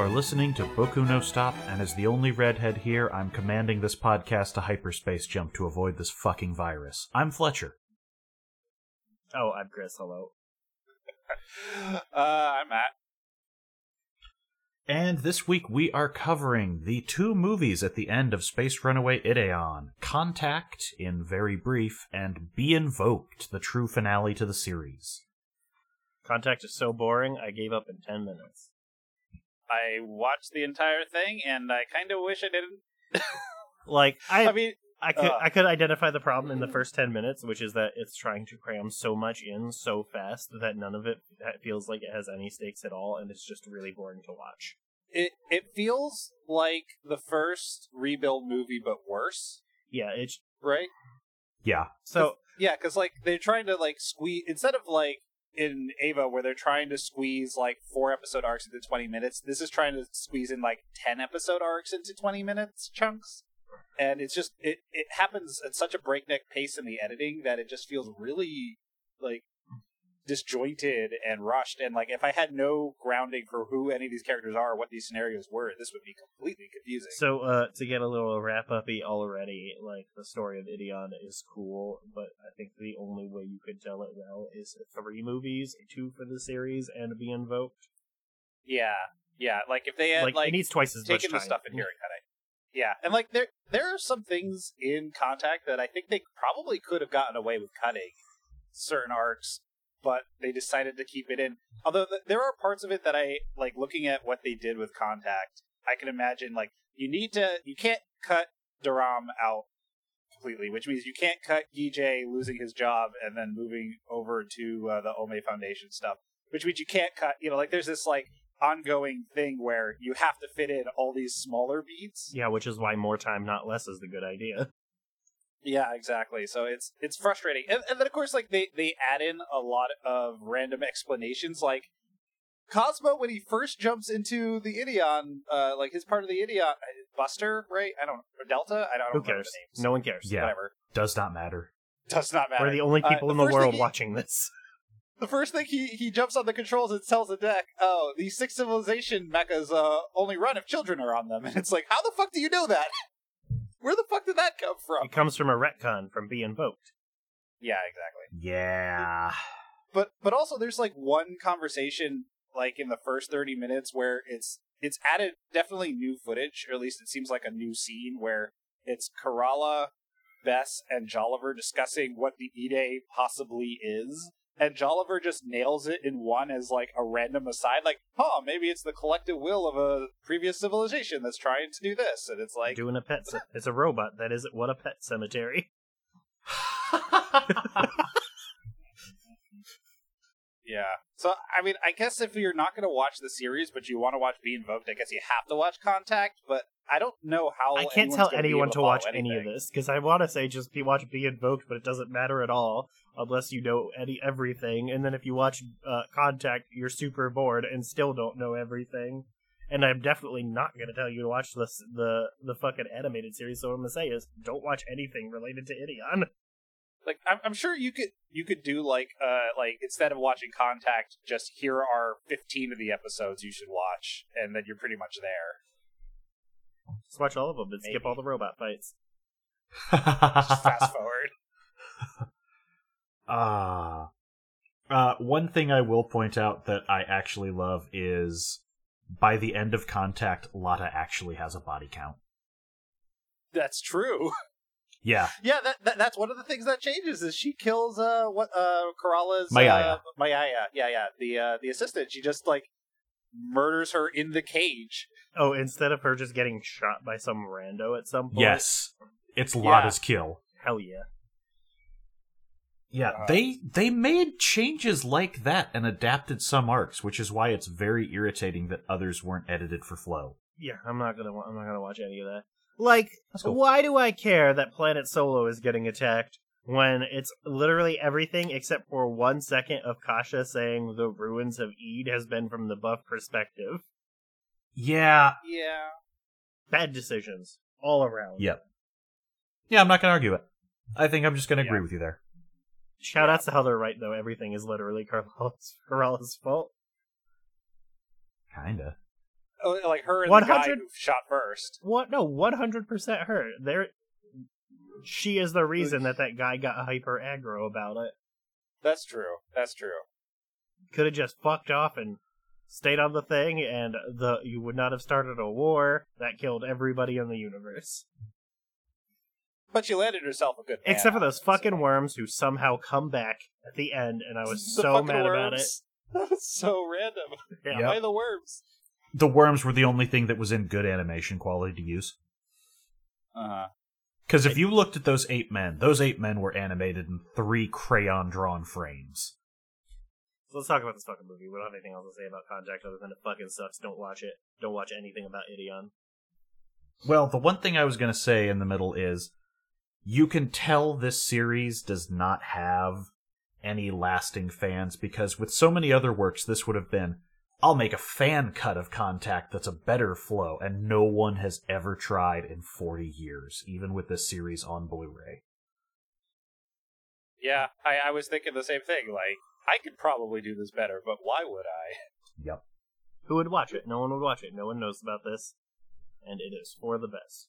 You are listening to Boku no Stop, and as the only redhead here, I'm commanding this podcast to hyperspace jump to avoid this fucking virus. I'm Fletcher. Oh, I'm Chris. Hello. Uh, I'm Matt. And this week we are covering the two movies at the end of Space Runaway Ideon Contact, in very brief, and Be Invoked, the true finale to the series. Contact is so boring, I gave up in 10 minutes. I watched the entire thing, and I kind of wish I didn't. Like, I, I mean, I could uh. I could identify the problem in the first 10 minutes, which is that it's trying to cram so much in so fast that none of it feels like it has any stakes at all, and it's just really boring to watch. it it feels like the first rebuild movie, but worse, Yeah, it's right? Yeah. so Yeah, because like they're trying to like squeeze instead of like in Eva where they're trying to squeeze like four episode arcs into twenty minutes. This is trying to squeeze in like ten episode arcs into twenty minutes chunks, and it's just it it happens at such a breakneck pace in the editing that it just feels really like disjointed and rushed and like if i had no grounding for who any of these characters are or what these scenarios were this would be completely confusing So, uh, to get a little wrap uppy already, like the story of Ideon is cool, but I think the only way you could tell it well is three movies, two for the series, and be invoked. yeah yeah like if they had Like, like, it needs twice as much taking the stuff in here and cutting. Yeah, and like there there are some things in Contact that I think they probably could have gotten away with cutting certain arcs, but they decided to keep it in. Although th- there are parts of it that I like looking at what they did with Contact. I can imagine like you need to you can't cut Duram out completely, which means you can't cut DJ losing his job and then moving over to uh, the Ome Foundation stuff. Which means you can't cut, you know, like there's this like ongoing thing where you have to fit in all these smaller beats. Yeah, which is why more time, not less, is the good idea. Yeah, exactly. So it's it's frustrating, and, and then of course, like they they add in a lot of random explanations, like Cosmo when he first jumps into the Ideon, uh, like his part of the Ideon, uh, Buster, right? I don't know, or Delta. I don't, I Who cares? the names. No one cares. Yeah. whatever. Does not matter. Does not matter. We're the only Uh, people the in the world he- watching this. The first thing he he jumps on the controls and tells the deck, "Oh, these six civilization mechas uh, only run if children are on them." And it's like, how the fuck do you know that? Where the fuck did that come from? It comes from a retcon from Be Invoked. Yeah, exactly. Yeah. but but also there's like one conversation like in the first 30 minutes where it's it's added definitely new footage or at least it seems like a new scene where it's Kerala, Bess and Jolliver discussing what the Ide possibly is and Jolliver just nails it in one as like a random aside like huh maybe it's the collective will of a previous civilization that's trying to do this and it's like Doing a pet. Ce- it's a robot. That is what a pet cemetery. Yeah. So I mean, I guess if you're not going to watch the series, but you want to watch Be Invoked, I guess you have to watch Contact. But I don't know how. I can't tell anyone to follow watch any of this because I want to say just be watch Be Invoked, but it doesn't matter at all unless you know any everything. And then if you watch uh, Contact, you're super bored and still don't know everything. And I'm definitely not going to tell you to watch the the the fucking animated series. So what I'm gonna say is, don't watch anything related to Ideon. Like I'm, I'm sure you could you could do like uh like instead of watching Contact, just here are 15 of the episodes you should watch, and then you're pretty much there. Just watch all of them and skip all the robot fights. Just fast forward. Ah. Uh, one thing I will point out that I actually love is by the end of Contact, Lotta actually has a body count. That's true. Yeah. Yeah, that, that that's one of the things that changes is she kills uh what uh Kerala's Mayaya. uh, Mayaya. Yeah, yeah. The uh the assistant. She just like murders her in the cage. Oh, instead of her just getting shot by some rando at some point. Yes. It's Lotta's kill. Hell yeah. Yeah, Uh, they they made changes like that and adapted some arcs, which is why it's very irritating that others weren't edited for flow. Yeah, I'm not gonna. I'm not gonna watch any of that. Like, cool. why do I care that Planet Solo is getting attacked when it's literally everything except for one second of Kasha saying the ruins of Eid has been from the buff perspective? Yeah. Yeah. Bad decisions all around. Yep. Yeah, I'm not gonna argue it. I think I'm just gonna agree with you there. Shout outs to how they're right though. Everything is literally Carlos Corrales' fault. Kinda. Oh, like her and the guy 100 who shot first. What? No, one hundred percent her. There, she is the reason that that guy got hyper aggro about it. That's true. That's true. Could have just fucked off and stayed on the thing, and the you would not have started a war that killed everybody in the universe, But she landed herself a good man. except for those so- fucking worms who somehow come back at the end, and I was The so fucking mad about it. worms. That's so random. Yeah. Yep. Why the worms? The worms were the only thing that was in good animation quality to use. Uh-huh. Because if you looked at those eight men, those eight men were animated in three crayon drawn frames. So let's talk about this fucking movie. We don't have anything else to say about Contact other than it fucking sucks. Don't watch it. Don't watch anything about Ideon. Well, the one thing I was going to say in the middle is you can tell this series does not have any lasting fans because with so many other works, this would have been I'll make a fan cut of Contact that's a better flow, and no one has ever tried in 40 years, even with this series on Blu ray. Yeah, I, I was thinking the same thing. Like, I could probably do this better, but why would I? Yep. Who would watch it? No one would watch it. No one knows about this, and it is for the best.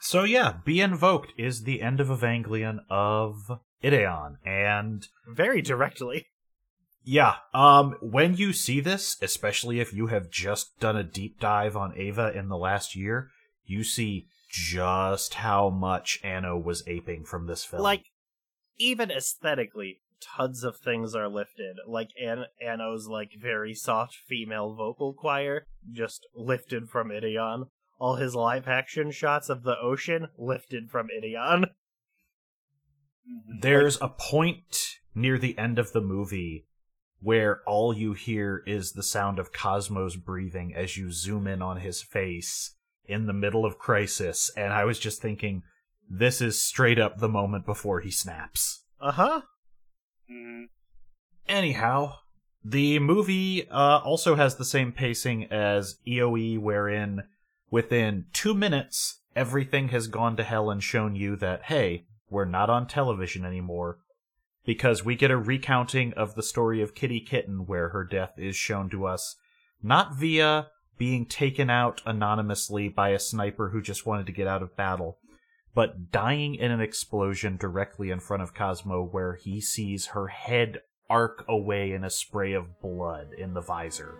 So yeah, Be Invoked is the end of Evangelion of Ideon, and Very directly. Yeah, um, when you see this, especially if you have just done a deep dive on Eva in the last year, you see just how much Anno was aping from this film. Like, even aesthetically, tons of things are lifted. Like An- Anno's like very soft female vocal choir, just lifted from Ideon. All his live action shots of the ocean lifted from Ideon. there's a point near the end of the movie where all you hear is the sound of Cosmos breathing as you zoom in on his face in the middle of Crisis, and I was just thinking, this is straight up the moment before he snaps. Uh huh. Mhm. Anyhow, the movie uh, also has the same pacing as EOE, wherein within two minutes, everything has gone to hell and shown you that, hey, we're not on television anymore. Because we get a recounting of the story of Kitty Kitten, where her death is shown to us not via being taken out anonymously by a sniper who just wanted to get out of battle, but dying in an explosion directly in front of Cosmo, where he sees her head arc away in a spray of blood in the visor.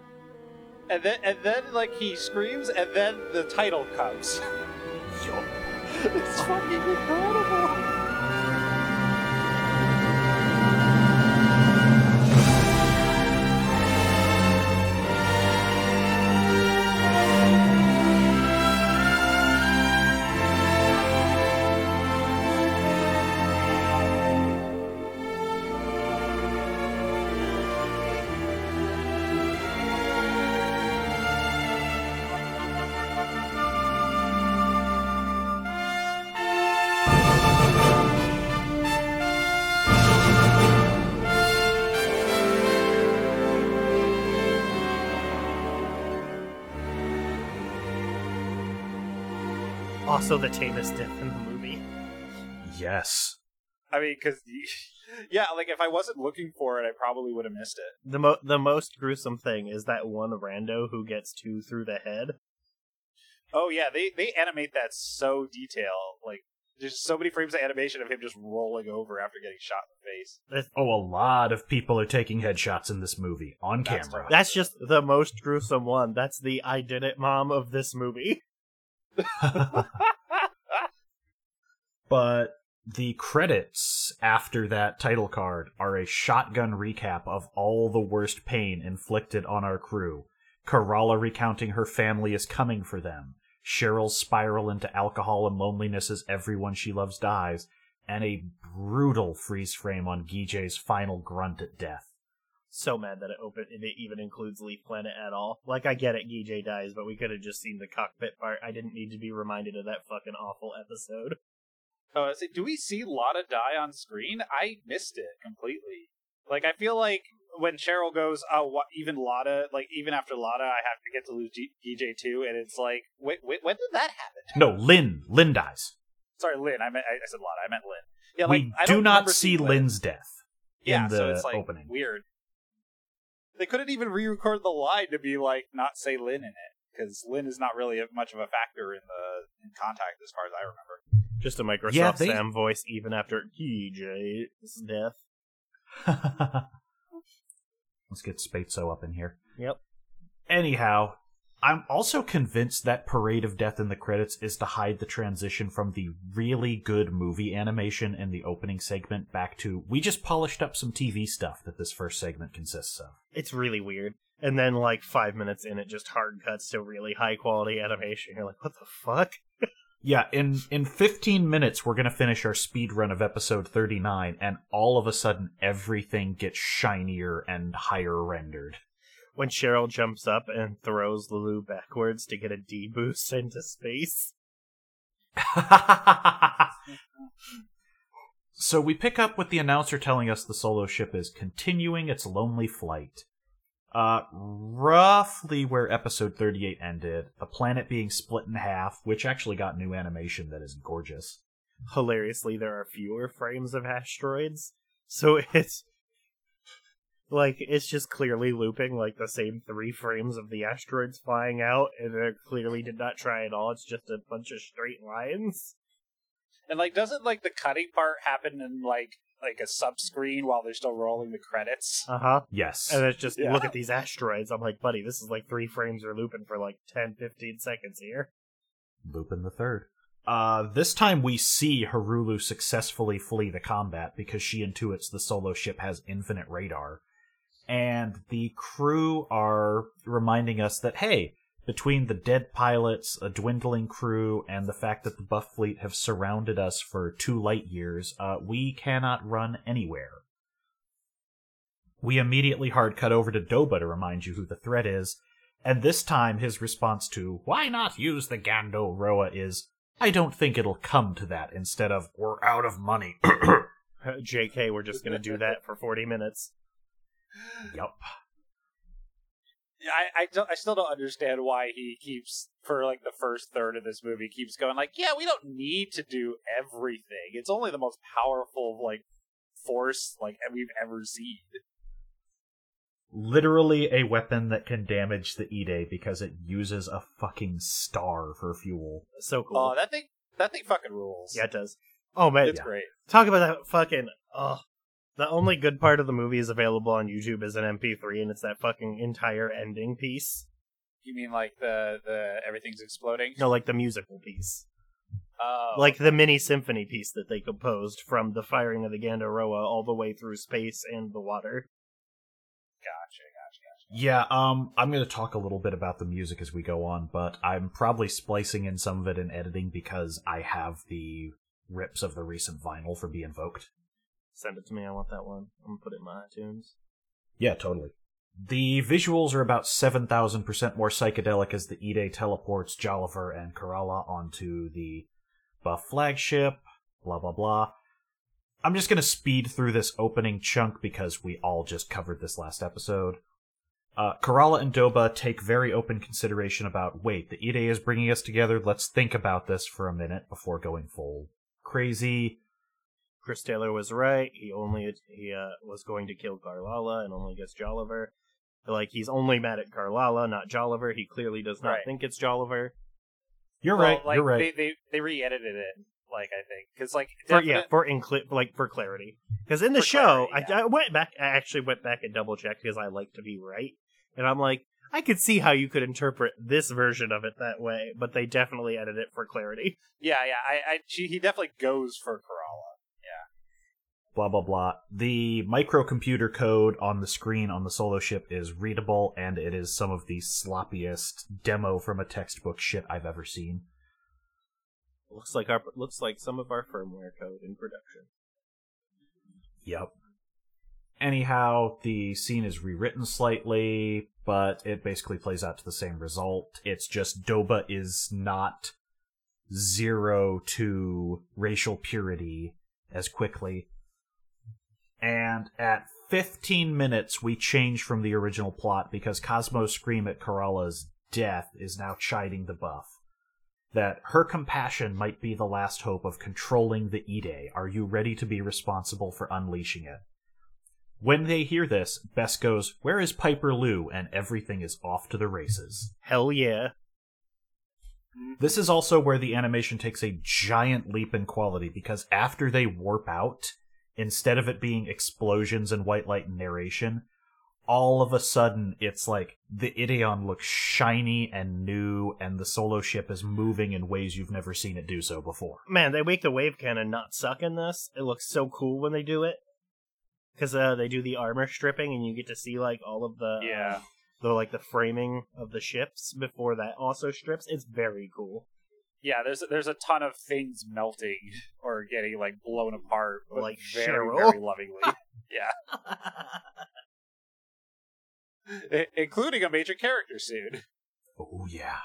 And then, and then, like he screams, and then the title comes. Yup. it's fucking incredible. Also, the tamest death in the movie. Yes. I mean, because yeah, like if I wasn't looking for it, I probably would have missed it. The mo- the most gruesome thing is that one rando who gets two through the head. Oh yeah, they they animate that so detail. Like there's so many frames of animation of him just rolling over after getting shot in the face. Oh, a lot of people are taking headshots in this movie on That's camera. that's just the most gruesome one. That's the I did it mom of this movie. but the credits after that title card are a shotgun recap of all the worst pain inflicted on our crew. Kerala recounting her family is coming for them. Cheryl's spiral into alcohol and loneliness as everyone she loves dies, and a brutal freeze frame on Gijay's final grunt at death. So mad that it open it even includes Leaf Planet at all. Like I get it, Gijay dies, but we could have just seen the cockpit part. I didn't need to be reminded of that fucking awful episode. Oh, say, do we see Lotta die on screen? I missed it completely. Like I feel like when Cheryl goes, oh, what, even Lotta, like even after Lotta, I have to get to lose G- GJ too, and it's like, wait, wait, when did that happen? No, Lynn. Lynn dies. Sorry, Lynn. I meant I, I said Lotta. I meant Lynn. Yeah, we like I do don't see Lynn. Lynn's death Yeah, in the so it's like opening. weird. They couldn't even re-record the line to be like not say Lin in it because Lin is not really much of a factor in the in contact as far as I remember. Just a Microsoft Yeah, they- Sam voice even after TJ's death. Let's get Spatso up in here. Yep. Anyhow, I'm also convinced that Parade of Death in the credits is to hide the transition from the really good movie animation in the opening segment back to we just polished up some TV stuff that this first segment consists of. It's really weird. And then like five minutes in it just hard cuts to really high quality animation. You're like, what the fuck? Yeah, in in 15 minutes we're going to finish our speed run of episode 39 and all of a sudden everything gets shinier and higher rendered. When Cheryl jumps up and throws Lulu backwards to get a D boost into space. so we pick up with the announcer telling us the solo ship is continuing its lonely flight. Uh, roughly where episode 38 ended, the planet being split in half, which actually got new animation that is gorgeous. Hilariously, there are fewer frames of asteroids. So it's like it's just clearly looping like the same three frames of the asteroids flying out, and it clearly did not try at all. It's just a bunch of straight lines. And like, doesn't like the cutting part happen in like like a sub screen while they're still rolling the credits? Uh huh. Yes. And it's just Yeah. look at these asteroids. I'm like, buddy, this is like three frames are looping for like 10, 15 seconds here. looping the Third. Uh, this time we see Harulu successfully flee the combat because she intuits the solo ship has infinite radar. And the crew are reminding us that, hey, between the dead pilots, a dwindling crew, and the fact that the Buff Fleet have surrounded us for two light years, uh, we cannot run anywhere. We immediately hard cut over to Doba to remind you who the threat is, and this time his response to, why not use the Gando Roa is, I don't think it'll come to that, instead of, we're out of money. JK, we're just gonna do that for 40 minutes. Yup. I I, don't, I still don't understand why he keeps for like the first third of this movie keeps going like, yeah, we don't need to do everything. It's only the most powerful like force like we've ever seen. Literally a weapon that can damage the Ide because it uses a fucking star for fuel. So cool. Oh, that thing that thing fucking rules. yeah, it does. Oh man, it's yeah. great. talk about that fucking. Oh, the only good part of the movie is available on YouTube as an MP3, and it's that fucking entire ending piece. You mean like the the everything's exploding? No, like the musical piece. Oh, like the mini symphony piece that they composed from the firing of the Gandoroa all the way through space and the water. gotcha, gotcha, gotcha. Yeah, um, I'm going to talk a little bit about the music as we go on, but I'm probably splicing in some of it in editing because I have the rips of the recent vinyl for Be Invoked. Send it to me. I want that one. I'm gonna put it in my iTunes. Yeah, totally. The visuals are about 7,000% more psychedelic as the Ide teleports Jolliver and Kerala onto the Buff flagship, blah blah blah. I'm just gonna speed through this opening chunk because we all just covered this last episode. Uh, Kerala and Doba take very open consideration about, wait, the Ide is bringing us together, let's think about this for a minute before going full crazy. Chris Taylor was right. He only he uh, was going to kill Carlala and only gets Jolliver. Like he's only mad at Carlala, not Jolliver. He clearly does not Right. think it's Jolliver. You're Well, right, Like, you're right. They they they re-edited it. Like I think because like For, yeah, for incli- like for clarity. Because in the For show, clarity, I, I went back. I actually went back and double checked because I like to be right, and I'm like, I could see how you could interpret this version of it that way, but they definitely edited it for clarity. yeah, yeah. I, I she, he definitely goes for Kerala. Blah blah blah. The microcomputer code on the screen on the solo ship is readable, and it is some of the sloppiest demo from a textbook shit I've ever seen. Looks like our looks like some of our firmware code in production. Yep. Anyhow, the scene is rewritten slightly, but it basically plays out to the same result. It's just Doba is not zero to racial purity as quickly. And at 15 minutes, we change from the original plot because Cosmo's scream at Kerala's death is now chiding the buff. That her compassion might be the last hope of controlling the Ide. Are you ready to be responsible for unleashing it? When they hear this, Bess goes, Where is Piper Lou? And everything is off to the races. Hell yeah. This is also where the animation takes a giant leap in quality because after they warp out, instead of it being explosions and white light and narration, all of a sudden it's like the Ideon looks shiny and new and the solo ship is moving in ways you've never seen it do so before. Man, they make the wave cannon not suck in this. It looks so cool when they do it. Because uh, they do the armor stripping and you get to see like all of the Yeah. the like the framing of the ships before that also strips. It's very cool. Yeah, there's there's a ton of things melting or getting like blown apart, but Like very Cheryl. very lovingly. yeah, I- including a major character soon. Oh yeah.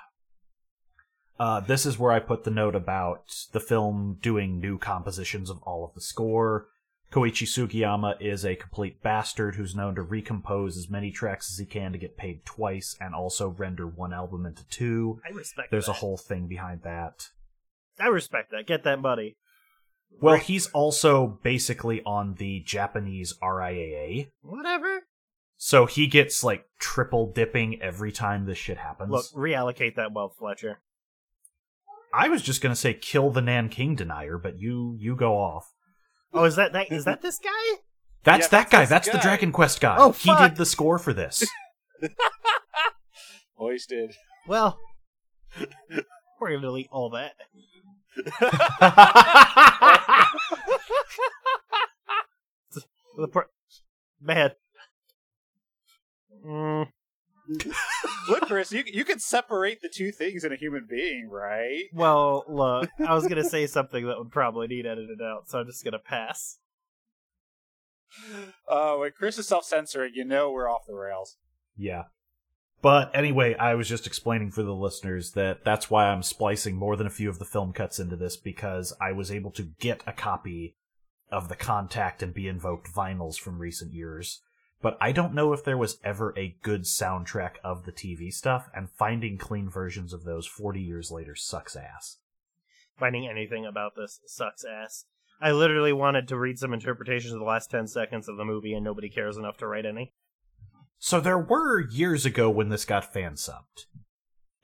Uh, this is where I put the note about the film doing new compositions of all of the score. Koichi Sugiyama is a complete bastard who's known to recompose as many tracks as he can to get paid twice and also render one album into two. I respect. There's that. a whole thing behind that. I respect that. Get that money. Well, Right. he's also basically on the Japanese RIAA. Whatever. So he gets like triple dipping every time this shit happens. Look, reallocate that wealth, Fletcher. I was just gonna say kill the Nanking denier, but you you go off. Oh, is that that is that this guy? That's Yeah, that that's guy. this That's the. Dragon Quest guy. Oh, he did the score for this. Hoisted. Well, we're gonna delete all that. The pro- man. Mm, Look, Chris, you you can separate the two things in a human being, right? well, look, I was gonna say something that would probably need edited out, so I'm just gonna pass. Uh, when Chris is self-censoring, you know we're off the rails. yeah. But anyway, I was just explaining for the listeners that that's why I'm splicing more than a few of the film cuts into this because I was able to get a copy of the Contact and Be Invoked vinyls from recent years. But I don't know if there was ever a good soundtrack of the TV stuff, and finding clean versions of those 40 years later sucks ass. Finding anything about this sucks ass. I literally wanted to read some interpretations of the last 10 seconds of the movie, and nobody cares enough to write any. So there were years ago when this got fan subbed.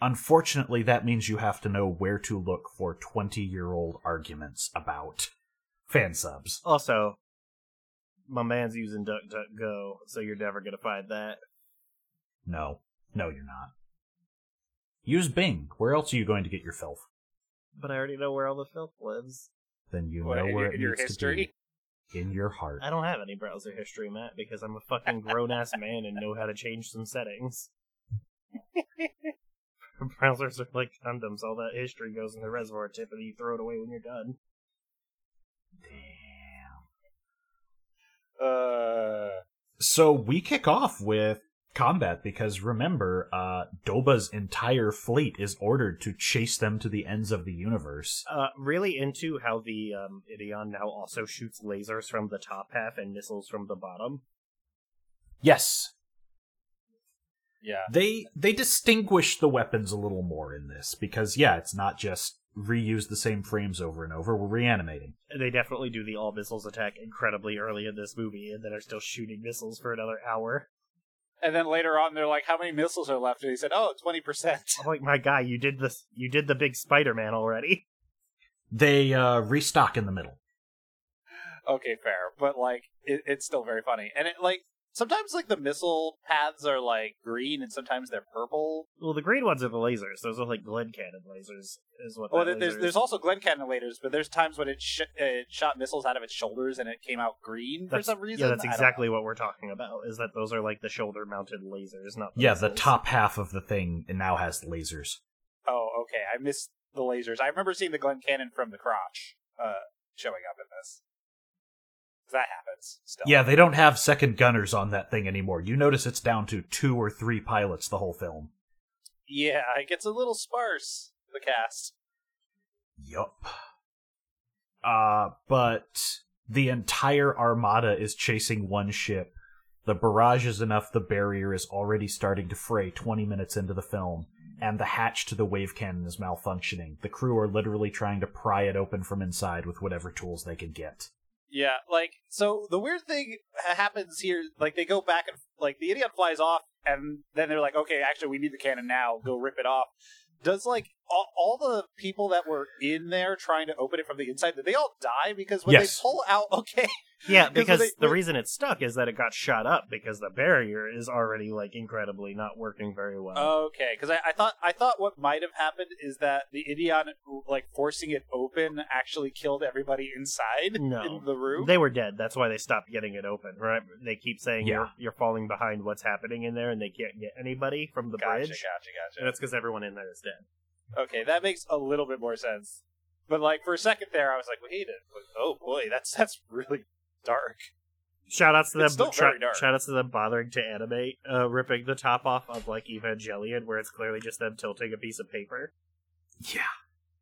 Unfortunately, that means you have to know where to look for 20 year old arguments about fan subs. Also, my man's using DuckDuckGo, so you're never gonna find that. No, no, you're not. Use Bing. Where else are you going to get your filth? But I already know where all the filth lives. Then you What, know in where your- it in your needs history? to be. In your heart. I don't have any browser history, Matt, because I'm a fucking grown ass man and know how to change some settings. Browsers are like condoms. All that history goes in the reservoir tip, and you throw it away when you're done. Uh, So we kick off with combat because remember, uh, Doba's entire fleet is ordered to chase them to the ends of the universe. Uh, really into how the um, Ideon now also shoots lasers from the top half and missiles from the bottom. Yes, yeah. they they distinguish the weapons a little more in this because yeah, it's not just reuse the same frames over and over. We're reanimating. They definitely do the all missiles attack incredibly early in this movie, and then are still shooting missiles for another hour. And then later on, they're like, "How many missiles are left?" And he said, "Oh, 20 percent." I'm like, my guy, you did this. You did the big Spider-Man already. They uh, restock in the middle. okay, fair, but like, it, it's still very funny. And it like sometimes like the missile paths are like green, and sometimes they're purple. Well, the green ones are the lasers. Those are like Glen Cannon lasers, is what. Well, that there- there's is. there's also Glen Cannon lasers, but there's times when it, sh- it shot missiles out of its shoulders and it came out green for some reason. Yeah, that's exactly what we're talking about. Is that those are like the shoulder-mounted lasers, not the Yeah, the top half of the thing now has lasers. Oh, okay. I missed the lasers. I remember seeing the Glen Cannon from the crotch uh, showing up in this. That happens still. Yeah, they don't have second gunners on that thing anymore. You notice it's down to two or three pilots the whole film. Yeah, it gets a little sparse. The cast. Yup. Uh, but the entire armada is chasing one ship. The barrage is enough the barrier is already starting to fray 20 minutes into the film, and the hatch to the wave cannon is malfunctioning. The crew are literally trying to pry it open from inside with whatever tools they can get. Yeah, like so the weird thing happens here. Like they go back and like the idiot flies off, and then they're like, "Okay, actually, we need the cannon now. Go rip it off." Does like all, all the people that were in there trying to open it from the inside? Did they all die? Because when Yes. they pull out, okay, Yeah, 'Cause because they- the reason it stuck is that it got shot up because the barrier is already like incredibly not working very well. okay. Because I, I thought I thought what might have happened is that the idiot like forcing it open actually killed everybody inside No. in the room. They were dead. That's why they stopped getting it open. Right? They keep saying Yeah. you're you're falling behind what's happening in there, and they can't get anybody from the gotcha, bridge. gotcha, gotcha. And that's because everyone in there is dead. Okay, that makes a little bit more sense. But like for a second there, I was like, wait, a- oh boy, that's that's really dark. Shout outs to them. It's still try- very dark. shout outs to them bothering to animate uh, ripping the top off of like Evangelion, where it's clearly just them tilting a piece of paper. Yeah.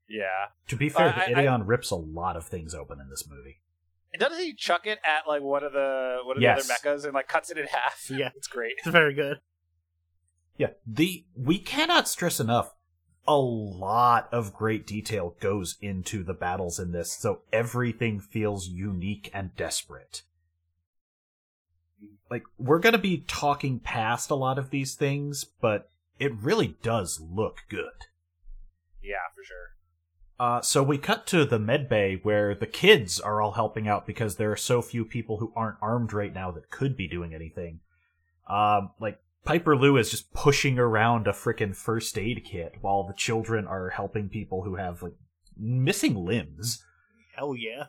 Yeah. To be fair, I- the I- Ideon rips a lot of things open in this movie. And doesn't he chuck it at like one of the one of Yes. the other mechas and like cuts it in half? Yeah. it's great. It's very good. Yeah, the we cannot stress enough. A lot of great detail goes into the battles in this, so everything feels unique and desperate. Like we're gonna be talking past a lot of these things, but it really does look good. Yeah, for sure. Uh, so we cut to the med bay where the kids are all helping out because there are so few people who aren't armed right now that could be doing anything. Um, like Piper Lou is just pushing around a frickin' first aid kit while the children are helping people who have like missing limbs. Hell yeah.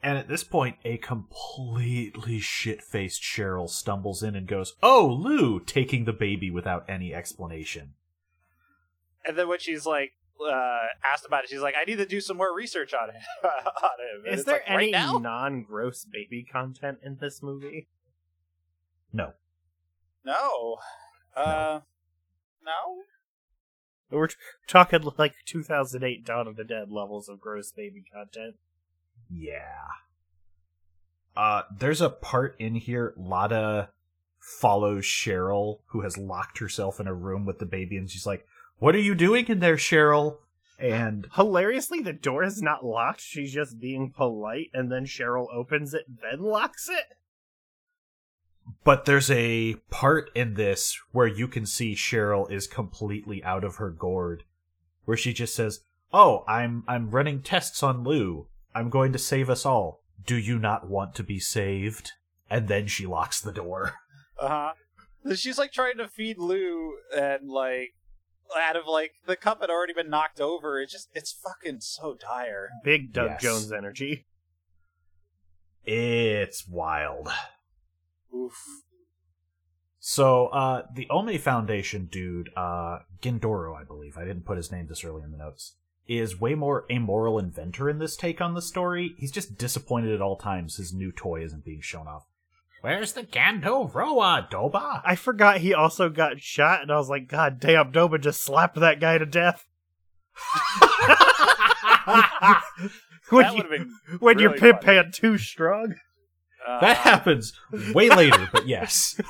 And at this point, a completely shit-faced Cheryl stumbles in and goes, "Oh, Lou!" taking the baby without any explanation. And then when she's like uh asked about it, she's like, I need to do some more research on it on him. Is it's there like, any now? non-gross baby content in this movie? No, No. Uh no. We're t- talking like 2008 Dawn of the Dead levels of gross baby content. Yeah. Uh, there's a part in here, Lada follows Cheryl, who has locked herself in a room with the baby, and she's like, What are you doing in there, Cheryl? And Hilariously, the door is not locked. She's just being polite, and then Cheryl opens it, then locks it. But there's a part in this where you can see Cheryl is completely out of her gourd, where she just says, "Oh, I'm I'm running tests on Lou. I'm going to save us all. Do you not want to be saved?" And then she locks the door. Uh huh. She's like trying to feed Lou, and like out of like the cup had already been knocked over. It just it's fucking so dire. Big Doug Yes. Jones energy. It's wild. Oof. So, uh, the Ome Foundation dude, uh, Gindoro, I believe, I didn't put his name this early in the notes, is way more amoral inventor in this take on the story. He's just disappointed at all times his new toy isn't being shown off. Where's the Gando Roa, Doba? I forgot he also got shot, and I was like, God damn, Doba just slapped that guy to death. when that you, would have been when your really pimp funny. hand too strong. Uh, That happens way later, but yes.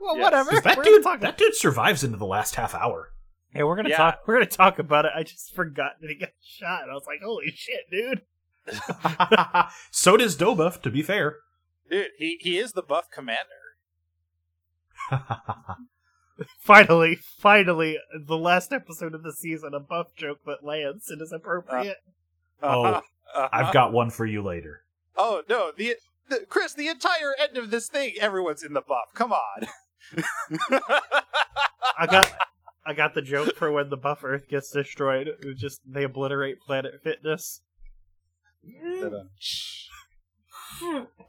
Well, Yes. whatever. 'Cause that We're dude, talk- that dude survives into the last half hour. Yeah, we're gonna Yeah. talk. We're gonna talk about it. I just forgot that he got shot. I was like, "Holy shit, dude!" so does Dobuff, to be fair. Dude, he he is the buff commander. Finally, finally, the last episode of the season, a buff joke that lands and is appropriate. Oh, Uh-huh. I've got one for you later. Oh no, the, the Chris, the entire end of this thing, everyone's in the buff. Come on. I got, I got the joke for when the buff Earth gets destroyed. It just they obliterate Planet Fitness.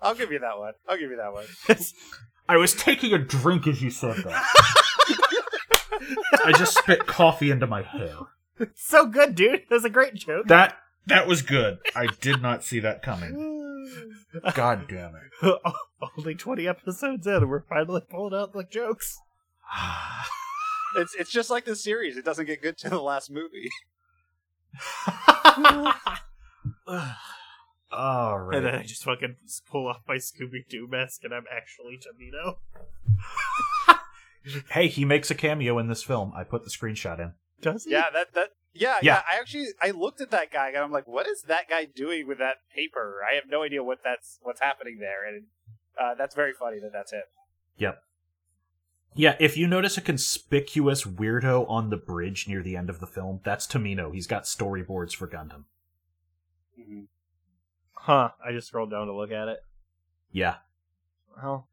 I'll give you that one. I'll give you that one. I was taking a drink as you said that. I just spit coffee into my hair. It's so good, dude. It was a great joke. That that was good. I did not see that coming. God damn it. Only twenty episodes in, and we're finally pulling out the jokes. It's it's just like the series. It doesn't get good to the last movie. All right. And then I just fucking pull off my Scooby Doo mask, and I'm actually Tomino. Hey, he makes a cameo in this film. I put the screenshot in. Does he? Yeah, that that Yeah, Yeah. yeah, I actually I looked at that guy and I'm like, what is that guy doing with that paper? I have no idea what that's what's happening there, and uh, that's very funny that that's it. Yep. Yeah, if you notice a conspicuous weirdo on the bridge near the end of the film, that's Tomino. He's got storyboards for Gundam. Huh. I just scrolled down to look at it. Yeah. Well,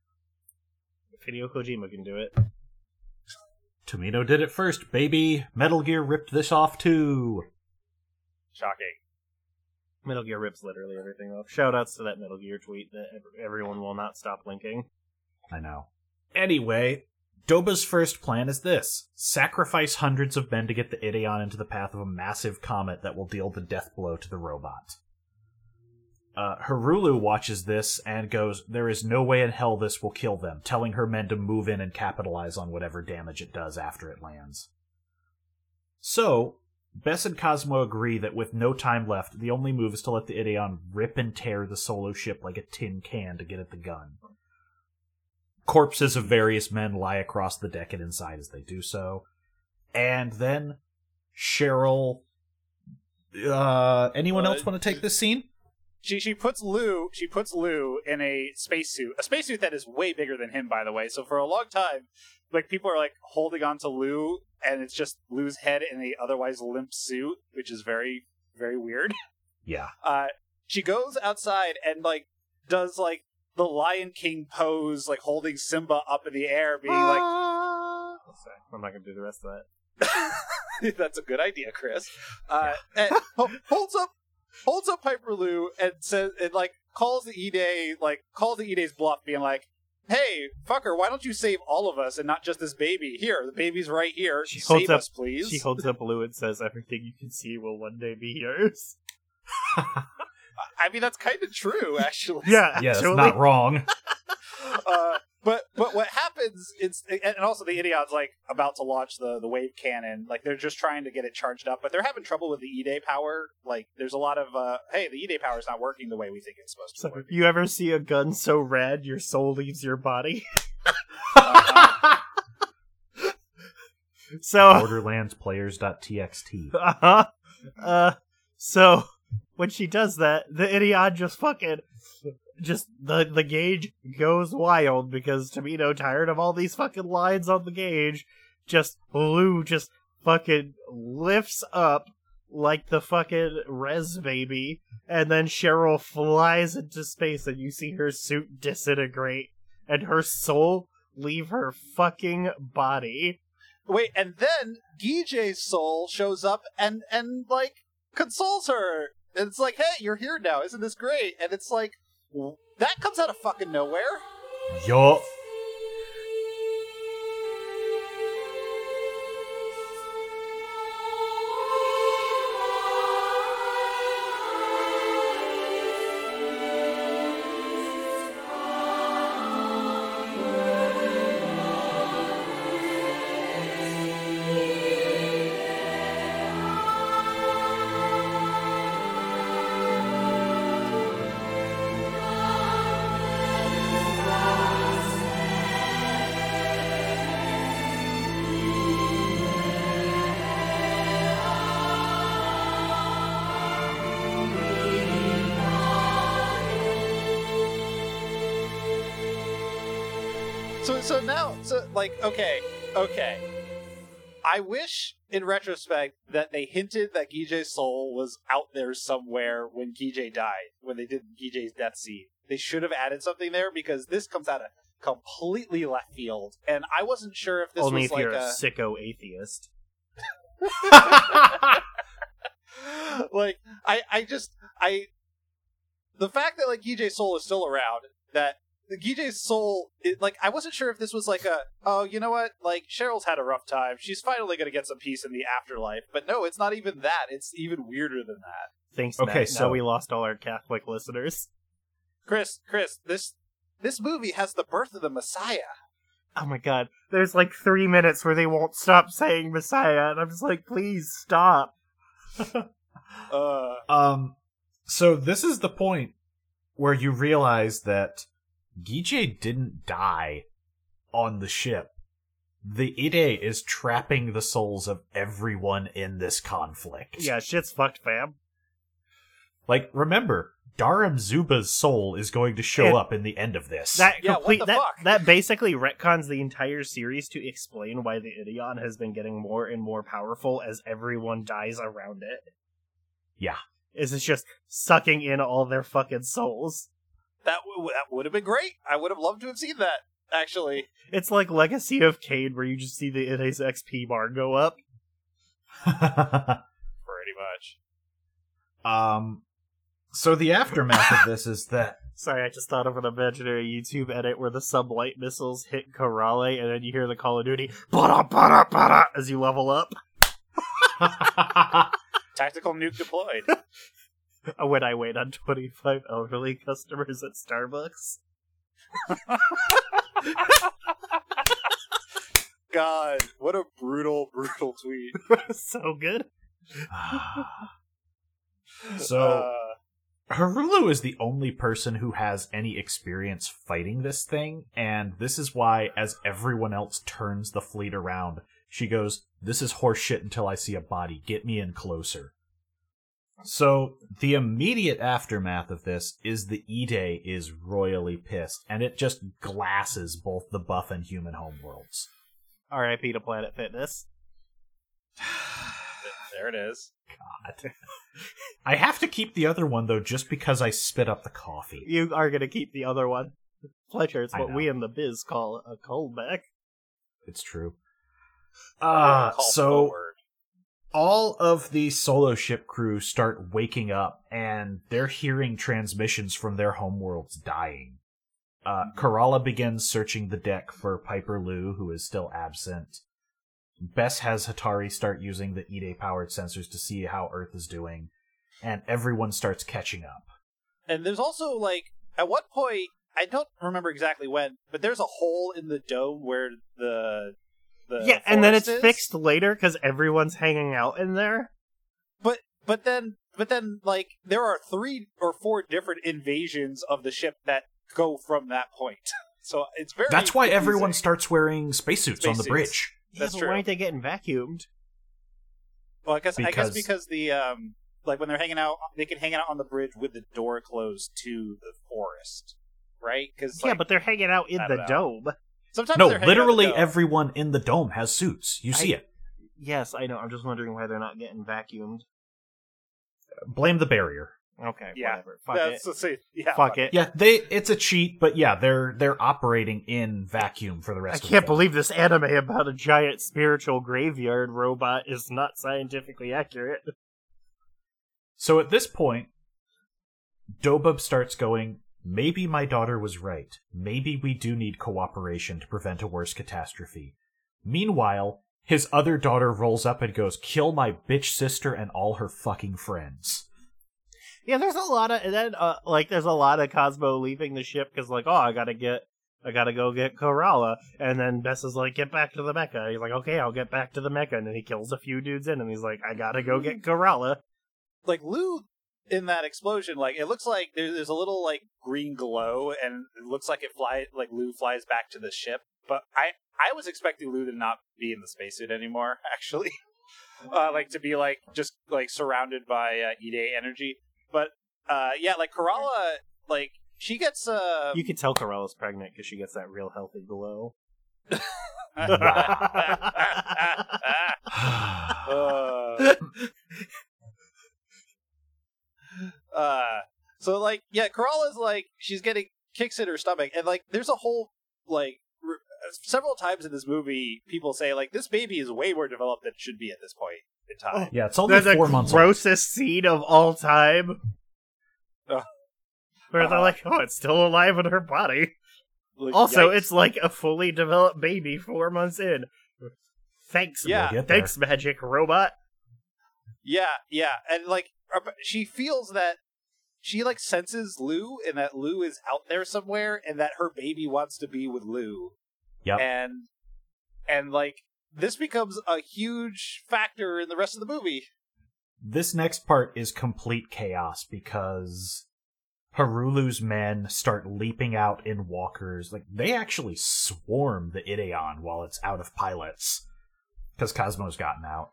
if Hideo Kojima can do it. Tomino did it first, baby. Metal Gear ripped this off too. Shocking. Metal Gear rips literally everything off. Shoutouts to that Metal Gear tweet that everyone will not stop linking. I know. Anyway, Doba's first plan is this sacrifice hundreds of men to get the Ideon into the path of a massive comet that will deal the death blow to the robot. Uh, Harulu watches this and goes, There is no way in hell this will kill them, telling her men to move in and capitalize on whatever damage it does after it lands. So, Bess and Cosmo agree that with no time left, the only move is to let the Ideon rip and tear the solo ship like a tin can to get at the gun. Corpses of various men lie across the deck and inside as they do so. And then Cheryl. Uh, anyone Uh, else want to take this scene? She she puts Lou she puts Lou in a spacesuit, a spacesuit that is way bigger than him, by the way. So for a long time, like people are like holding on to Lou, and it's just Lou's head in a otherwise limp suit, which is very very weird. Yeah. Uh, she goes outside and like does like the Lion King pose, like holding Simba up in the air, being like, Sorry, I'm not gonna do the rest of that. "That's a good idea, Chris." Uh, and holds up holds up Piper Lou and says and like calls the Ide like calls the Ide's bluff, being like, "Hey, fucker, why don't you save all of us and not just this baby? Here, the baby's right here. She save holds up- us, please." She holds up Blue and says, "Everything you can see will one day be yours." I mean, that's kind of true, actually. Yeah, Yeah, that's not wrong. uh, but but what happens is and also the Idiot's like about to launch the the wave cannon like they're just trying to get it charged up but they're having trouble with the Ide power like there's a lot of uh hey the Ide power is not working the way we think it's supposed to So, work. you ever see a gun so red your soul leaves your body? so, Borderlandsplayers.txt. uh-huh. Uh, so when she does that, the idiot just fucking just the the gauge goes wild because Tomino, tired of all these fucking lines on the gauge, just Lou just fucking lifts up like the fucking res baby, and then Cheryl flies into space, and you see her suit disintegrate, and her soul leave her fucking body. Wait, and then Gijay's soul shows up and and like consoles her. And it's like, hey, you're here now. Isn't this great? And it's like that comes out of fucking nowhere. Yo. Like okay okay. I wish in retrospect that they hinted that Gijay's soul was out there somewhere when Gijay died when they did Gijay's death scene. They should have added something there because this comes out of completely left field, and I wasn't sure if this Only was if like you're a, a sicko atheist. like I I just I the fact that like Gijay's soul is still around that the Gijay's soul it, like I wasn't sure if this was like a oh you know what like Cheryl's had a rough time she's finally gonna get some peace in the afterlife but no it's not even that it's even weirder than that Thanks, Okay, Matt. so- now we lost all our Catholic listeners. Chris Chris this this movie has the birth of the Messiah Oh my god. There's like three minutes where they won't stop saying Messiah, and I'm just like, please stop. uh Um, so this is the point where you realize that Gijay didn't die on the ship. the Ide is trapping the souls of everyone in this conflict. Yeah, shit's fucked, fam. Like, remember, Darum Zuba's soul is going to show It- up in the end of this. That Yeah, what complete the that fuck? that basically retcons the entire series to explain why the Ideon has been getting more and more powerful as everyone dies around it. Yeah. Is it's just sucking in all their fucking souls. That w- that would have been great. I would have loved to have seen that. Actually, It's like Legacy of Cade where you just see the Ide's XP bar go up. pretty much. um, so the aftermath of this is that Sorry, I just thought of an imaginary YouTube edit where the sublight missiles hit Karala and then you hear the Call of Duty "Bada, bada, bada," as you level up. Tactical nuke deployed. When I wait on 25 elderly customers at Starbucks. God, what a brutal, brutal tweet. so good. so Uh, Harulu is the only person who has any experience fighting this thing, and this is why, as everyone else turns the fleet around, she goes, This is horseshit until I see a body. Get me in closer. So, the immediate aftermath of this is the Ide is royally pissed, and it just glasses both the buff and human homeworlds. RIP to Planet Fitness. there it is. God. I have to keep the other one, though, just because I spit up the coffee. You are going to keep the other one. Fletcher, it's what we in the biz call a callback. It's true. Uh, Call so forward. All of the solo ship crew start waking up and they're hearing transmissions from their homeworlds dying. Uh, Karala begins searching the deck for Piper Lou, who is still absent. Bess has Hatari start using the Ide powered sensors to see how Earth is doing, and everyone starts catching up. And there's also like at what point I don't remember exactly when, but there's a hole in the dome where the the yeah, and then it's is. fixed later because everyone's hanging out in there. But but then but then like there are three or four different invasions of the ship that go from that point. So it's very That's why everyone starts wearing spacesuits on the bridge. That's yeah, but true. Why aren't they getting vacuumed? Well, I guess I guess Because- because the um like when they're hanging out, they can hang out on the bridge with the door closed to the forest, right? Because yeah, but they're hanging out in the know. dome. Sometimes No, they're hanging out in the literally everyone in the dome has suits. You see I- it. Yes, I know. I'm just wondering why they're not getting vacuumed. Blame the barrier. Okay, Yeah, whatever. Fuck That's it. the same. Yeah, Fuck it. Yeah, they it's a cheat, but yeah, they're they're operating in vacuum for the I rest of the year. I can't the believe this anime about a giant spiritual graveyard robot is not scientifically accurate. So at this point, Doba starts going, maybe my daughter was right. Maybe we do need cooperation to prevent a worse catastrophe. Meanwhile, his other daughter rolls up and goes, kill my bitch sister and all her fucking friends. Yeah, there's a lot of and then uh, like there's a lot of Cosmo leaving the ship because like oh I gotta get I gotta go get Karala and then Bess is like get back to the Mecca. He's like okay I'll get back to the Mecca and then he kills a few dudes in and he's like I gotta go get Karala. like Lou in that explosion, like it looks like there's there's a little like green glow, and it looks like it fly like Lou flies back to the ship. But I I was expecting Lou to not be in the spacesuit anymore, actually, uh, like to be like just like surrounded by uh, Ide energy. But uh, yeah, like Karala, like she gets uh, you can tell Karala's pregnant because she gets that real healthy glow. uh, uh, so like yeah, Karala's like she's getting kicks in her stomach, and like there's a whole like r- several times in this movie, people say like this baby is way more developed than it should be at this point in time. Yeah, it's only That's four the months old. grossest scene of all time. Oh. Where they're Uh-huh. like, oh, it's still alive in her body. Like, Also, yikes. it's like a fully developed baby four months in. Thanks, Yeah. We'll thanks, magic robot. yeah, yeah, and like uh, Uh, she feels that she like senses Lou, and that Lou is out there somewhere, and that her baby wants to be with Lou. Yep. and and like this becomes a huge factor in the rest of the movie. This next part is complete chaos because Harulu's men start leaping out in walkers. Like they actually swarm the Ideon while it's out of pilots because Cosmo's gotten out.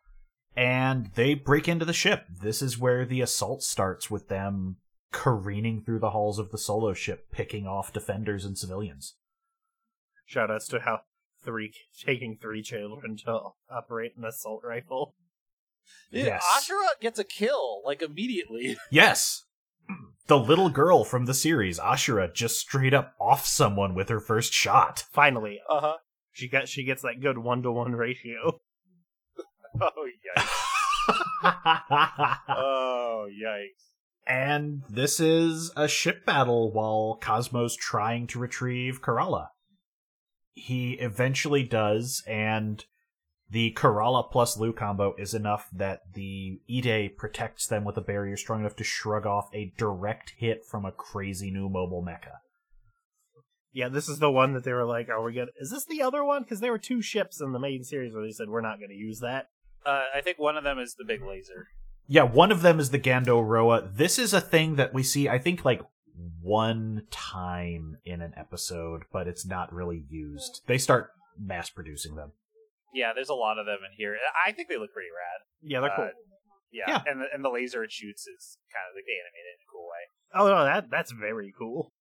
And they break into the ship. This is where the assault starts with them careening through the halls of the solo ship, picking off defenders and civilians. Shoutouts to how three taking three children to operate an assault rifle. Dude, Yes. Ashura gets a kill like immediately. Yes. The little girl from the series, Ashura, just straight up off someone with her first shot. Finally, Uh huh. she got she gets that good one to one ratio. Oh yikes! Oh yikes! and this is a ship battle while Cosmo's trying to retrieve Karala. He eventually does, and the Karala plus Lu combo is enough that the Ide protects them with a barrier strong enough to shrug off a direct hit from a crazy new mobile mecha. Yeah, this is the one that they were like, "Are we gonna? Is this the other one?" Because there were two ships in the main series where they said we're not going to use that. Uh, I think one of them is the big laser. Yeah, one of them is the Gando Roa. This is a thing that we see, I think, like one time in an episode, but it's not really used. They start mass producing them. Yeah, there's a lot of them in here. I think they look pretty rad. Yeah, they're cool. Uh, Yeah, Yeah. and the, and the laser it shoots is kind of like they animated in a cool way. oh no, that that's very cool.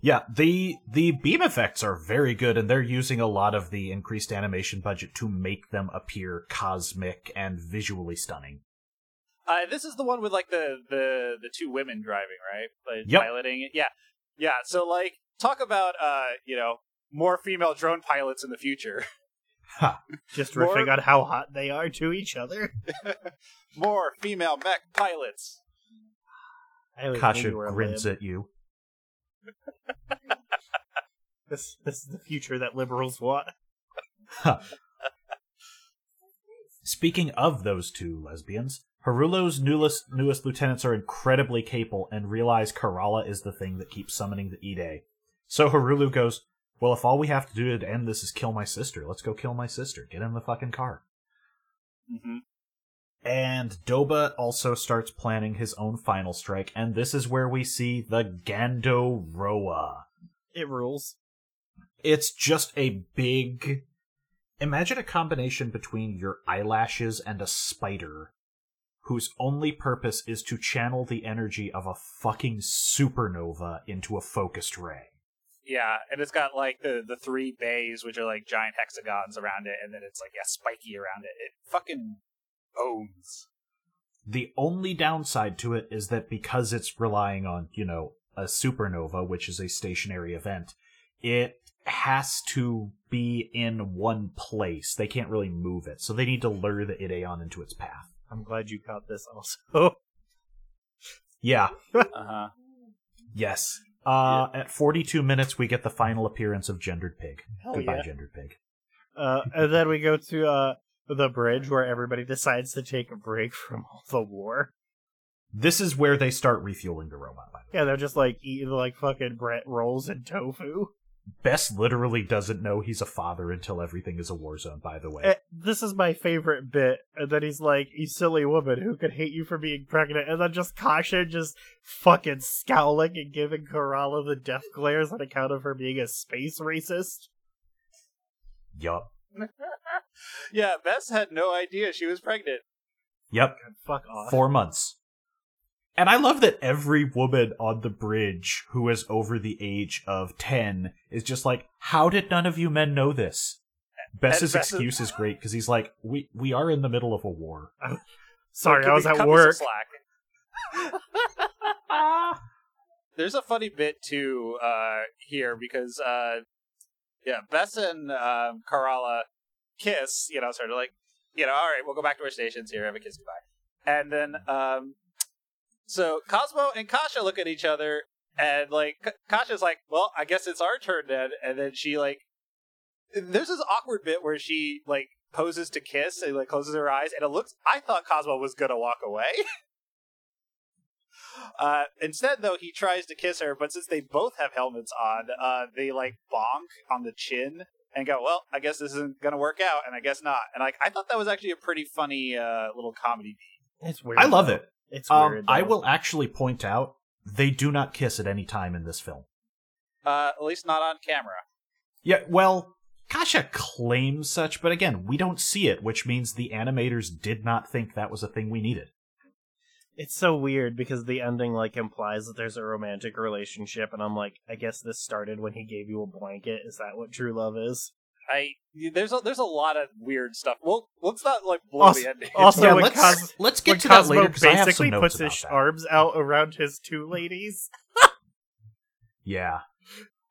Yeah, the the beam effects are very good, and they're using a lot of the increased animation budget to make them appear cosmic and visually stunning. Uh, this is the one with like the the the two women driving, right? Like, Yep. Piloting it. Yeah, yeah. So like, talk about uh, you know, more female drone pilots in the future. Ha! Just More- riffing on how hot they are to each other. more female mech pilots. Kasha knew where I grins at you. This this is the future that liberals want. Speaking of those two lesbians, Harulu's newest, newest lieutenants are incredibly capable and realize Karala is the thing that keeps summoning the Ide. So Harulu goes, Well, if all we have to do to end this is kill my sister, let's go kill my sister. Get in the fucking car. Mm-hmm. And Doba also starts planning his own final strike, and this is where we see the Gando Roa. It rules. It's just a big. Imagine a combination between your eyelashes and a spider, whose only purpose is to channel the energy of a fucking supernova into a focused ray. Yeah, and it's got like the the three bays, which are like giant hexagons around it, and then it's like yeah, spiky around it. It fucking owns. The only downside to it is that because it's relying on, you know, a supernova, which is a stationary event, it has to be in one place. They can't really move it, so they need to lure the Ideon into its path. I'm glad you caught this also. Yeah, Uh huh. yes. Uh, At 42 minutes, we get the final appearance of Gendered Pig. Hell Goodbye, yeah. Gendered Pig. Uh, and then we go to uh, the bridge where everybody decides to take a break from all the war. This is where they start refueling the robot. By the way. Yeah, they're just like eating like fucking Brett rolls and tofu. Bess literally doesn't know he's a father until everything is a war zone. By the way, Eh, this is my favorite bit. And then he's like, "You silly woman, who could hate you for being pregnant?" And then just Kasha just fucking scowling and giving Karala the death glares on account of her being a space racist. yup, Yeah, Bess had no idea she was pregnant. yep. Fuck off. four months. And I love that every woman on the bridge who is over the age of 10 is just like, how did none of you men know this? Bess's Bess excuse is great because he's like, we, we are in the middle of a war. Sorry, Could I was at cut me some work. slack? There's a funny bit too uh, here because uh, yeah, Bess and um, Karala kiss. You know, sort of like you know, all right, we'll go back to our stations here, have a kiss goodbye, and then um, so Cosmo and Kasha look at each other, and like K- Kasha's like, well, I guess it's our turn then, and then she like, there's this awkward bit where she like poses to kiss and like closes her eyes, and it looks. I thought Cosmo was gonna walk away. Uh, instead, though, he tries to kiss her, but since they both have helmets on, uh, they like bonk on the chin and go, "Well, I guess this isn't gonna work out," and I guess not. And like, I thought that was actually a pretty funny uh, little comedy beat. It's weird. I love though. it. It's Um, weird. I will actually point out they do not kiss at any time in this film. Uh, at least not on camera. Yeah, well, Kasha claims such, but again, we don't see it, which means the animators did not think that was a thing we needed. It's so weird because the ending like implies that there's a romantic relationship, and I'm like, I guess this started when he gave you a blanket. Is that what true love is? I there's a there's a lot of weird stuff. Well, let's not like blow Also- the ending. also- yeah, when let's, Cos- let's get when to that Cosmo later because I have some basically notes puts about his that. arms out around his two ladies. Yeah.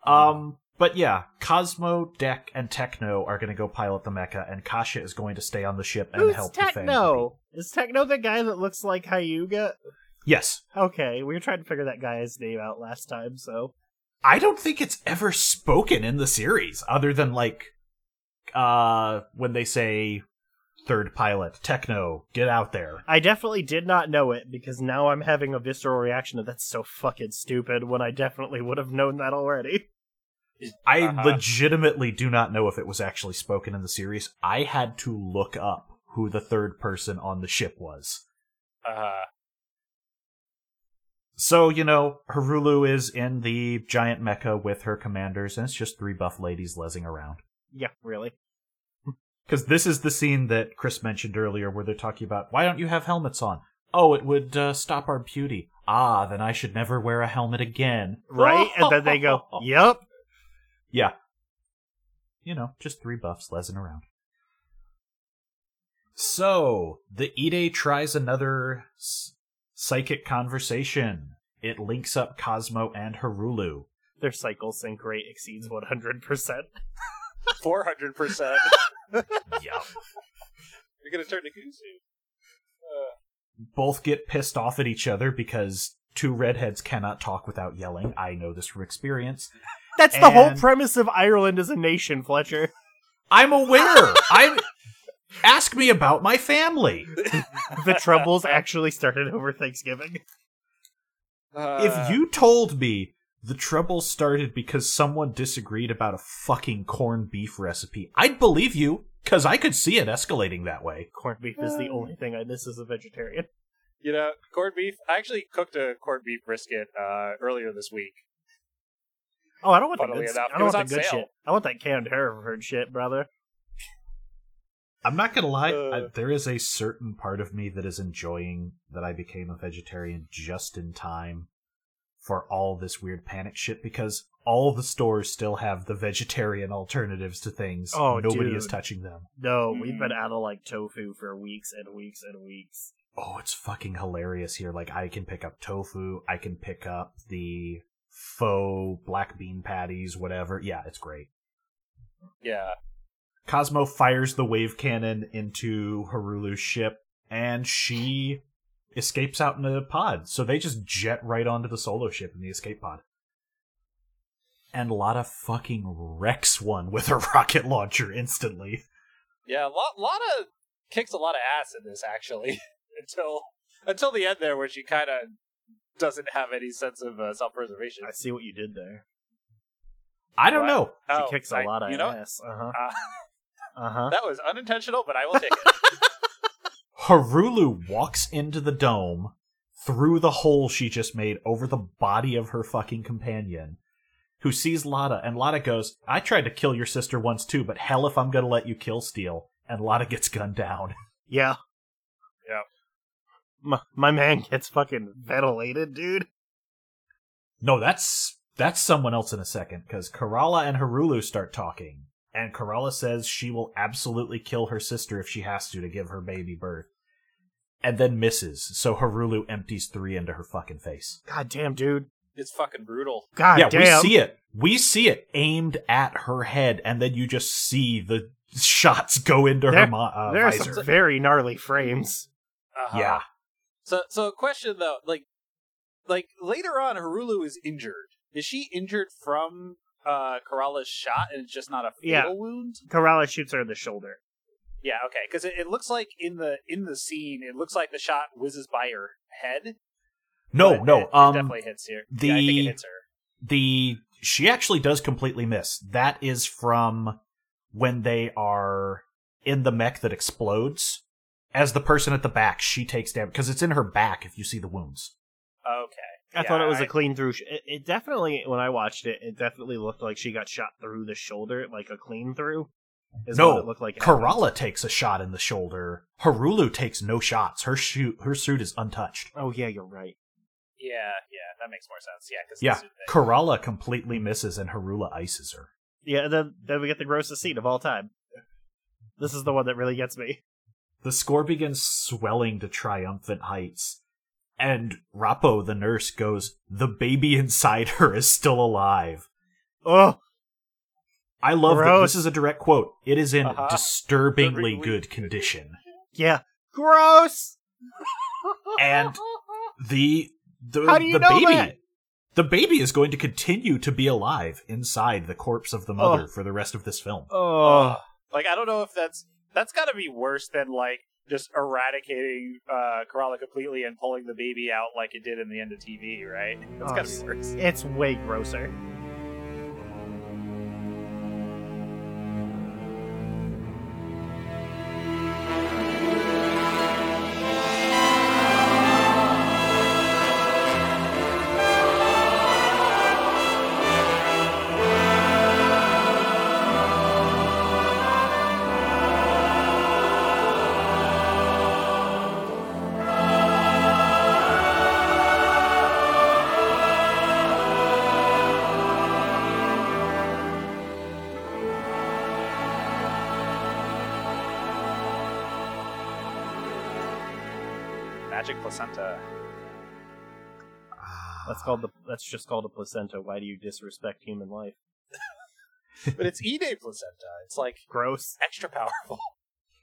Um, but yeah, Cosmo, Dek, and Techno are going to go pilot the mecha, and Kasha is going to stay on the ship and Who's help defend. Techno? Is Techno the guy that looks like Hyuga? Yes. Okay, we were trying to figure that guy's name out last time, so I don't think it's ever spoken in the series, other than like, uh, when they say third pilot, Techno, get out there. I definitely did not know it because now I'm having a visceral reaction of that's so fucking stupid when I definitely would have known that already. I Uh-huh. legitimately do not know if it was actually spoken in the series. I had to look up who the third person on the ship was. Uh, So, you know, Harulu is in the giant mecha with her commanders, and it's just three buff ladies lezzing around. Yeah, really. Because this is the scene that Chris mentioned earlier where they're talking about, why don't you have helmets on? Oh, it would uh, stop our beauty. Ah, then I should never wear a helmet again. Right? and then they go, Yup. Yeah. You know, just three buffs lezzing around. So, the Ide tries another s- psychic conversation. It links up Cosmo and Harulu. Their cycle sync rate exceeds mm. 100%. four hundred percent. Yup. You're gonna turn to Kusu. Uh. Both get pissed off at each other because two redheads cannot talk without yelling. I know this from experience. That's the whole premise of Ireland as a nation, Fletcher. I'm aware. I'm. Ask me about my family. The troubles actually started over Thanksgiving. Uh, if you told me the troubles started because someone disagreed about a fucking corned beef recipe, I'd believe you, because I could see it escalating that way. Corned beef is the only thing I miss as a vegetarian. you know, corned beef. I actually cooked a corned beef brisket uh, earlier this week. Oh, I don't want the good, enough, I don't want the good sale. shit. I want that canned Hereford shit, brother. I'm not gonna lie, Uh. I, there is a certain part of me that is enjoying that I became a vegetarian just in time for all this weird panic shit because all the stores still have the vegetarian alternatives to things. Oh, Nobody is touching them. No, we've been out of like tofu for weeks and weeks and weeks. Oh, it's fucking hilarious here. Like I can pick up tofu, I can pick up the faux black bean patties, whatever. Yeah, it's great. Yeah. Cosmo fires the wave cannon into Harulu's ship, and she escapes out in a pod. So they just jet right onto the solo ship in the escape pod. And Lotta fucking wrecks one with her rocket launcher instantly. Yeah, a lot, lot of kicks a lot of ass in this actually until until the end there, where she kind of doesn't have any sense of uh, self preservation. I see what you did there. I don't What? know. She Oh, kicks a I- lot of you know, ass. Uh huh. uh, Uh huh. that was unintentional, but I will take it. Harulu walks into the dome through the hole she just made over the body of her fucking companion, who sees Lotta, and Lotta goes, I tried to kill your sister once too, but hell if I'm gonna let you kill Steel. And Lotta gets gunned down. Yeah. Yeah. My, my man gets fucking ventilated, dude. No, that's that's someone else in a second, because Karala and Harulu start talking. And Karala says she will absolutely kill her sister if she has to to give her baby birth. And then misses, so Harulu empties three into her fucking face. God damn, dude. It's fucking brutal. God yeah, damn. we see it. We see it aimed at her head, and then you just see the shots go into There- her mo- uh, there are visor. some very gnarly frames. Uh-huh. Yeah, So, so a question though, like, like later on, Harulu is injured. Is she injured from uh Karala's shot, and it's just not a fatal Yeah. wound? Karala shoots her in the shoulder. Yeah, okay, because it, it looks like in the in the scene, it looks like the shot whizzes by her head. no, no. it, it um, definitely hits here. the- yeah, I think it hits her. the she actually does completely miss. That is from when they are in the mech that explodes. As the person at the back, she takes damage because it's in her back. If you see the wounds, Okay, I Yeah, thought it was a I- clean through. Sh- it, it definitely, when I watched it, it definitely looked like she got shot through the shoulder, like a clean through. Is No, what it looked like. Karala takes a shot in the shoulder. Harulu takes no shots. Her shoot, her suit is untouched. Oh yeah, you're right. Yeah, yeah, that makes more sense. Yeah, because Yeah, Karala completely misses and Harulu ices her. Yeah, and then then we get the grossest scene of all time. This is the one that really gets me. The score begins swelling to triumphant heights, and Rappo, the nurse, goes, The baby inside her is still alive. Oh, I love that. Gross. This is a direct quote. It is in Uh-huh. disturbingly Disturbingly good good condition. yeah, gross. And the the, How do you the know baby that? the baby is going to continue to be alive inside the corpse of the mother Oh. for the rest of this film. Oh, like I don't know if that's that's got to be worse than like just eradicating uh Karala completely and pulling the baby out like it did in the end of TV, right? That's Oh, got to be worse. it's way grosser. Placenta. That's called the. That's just called a placenta. Why do you disrespect human life? but it's E Day placenta. It's like Gross. extra powerful.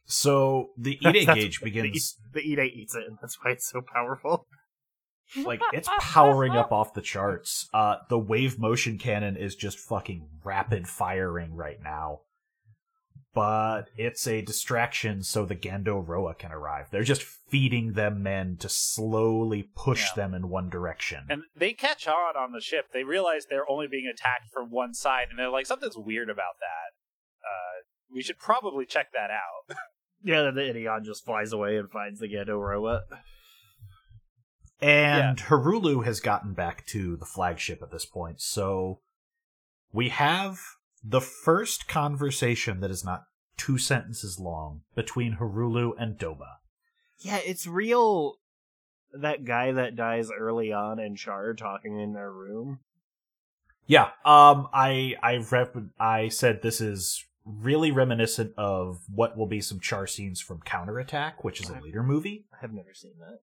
So the E Day gauge begins The E Day eats it, and that's why it's so powerful. like it's powering up off the charts. Uh the wave motion cannon is just fucking rapid firing right now. But it's a distraction so the Gando Roa can arrive. They're just feeding them men to slowly push Yeah. them in one direction. And they catch on on the ship. They realize they're only being attacked from one side, and they're like, something's weird about that. Uh, we should probably check that out. Yeah, then the Ideon just flies away and finds the Gando Roa. And Harulu has gotten back to the flagship at this point. So we have the first conversation that is not two sentences long between Harulu and Doba. Yeah, it's real. That guy that dies early on in Char talking in their room. Yeah, um I I rep- I said this is really reminiscent of what will be some char scenes from Counterattack, which is a later movie. I have never seen that.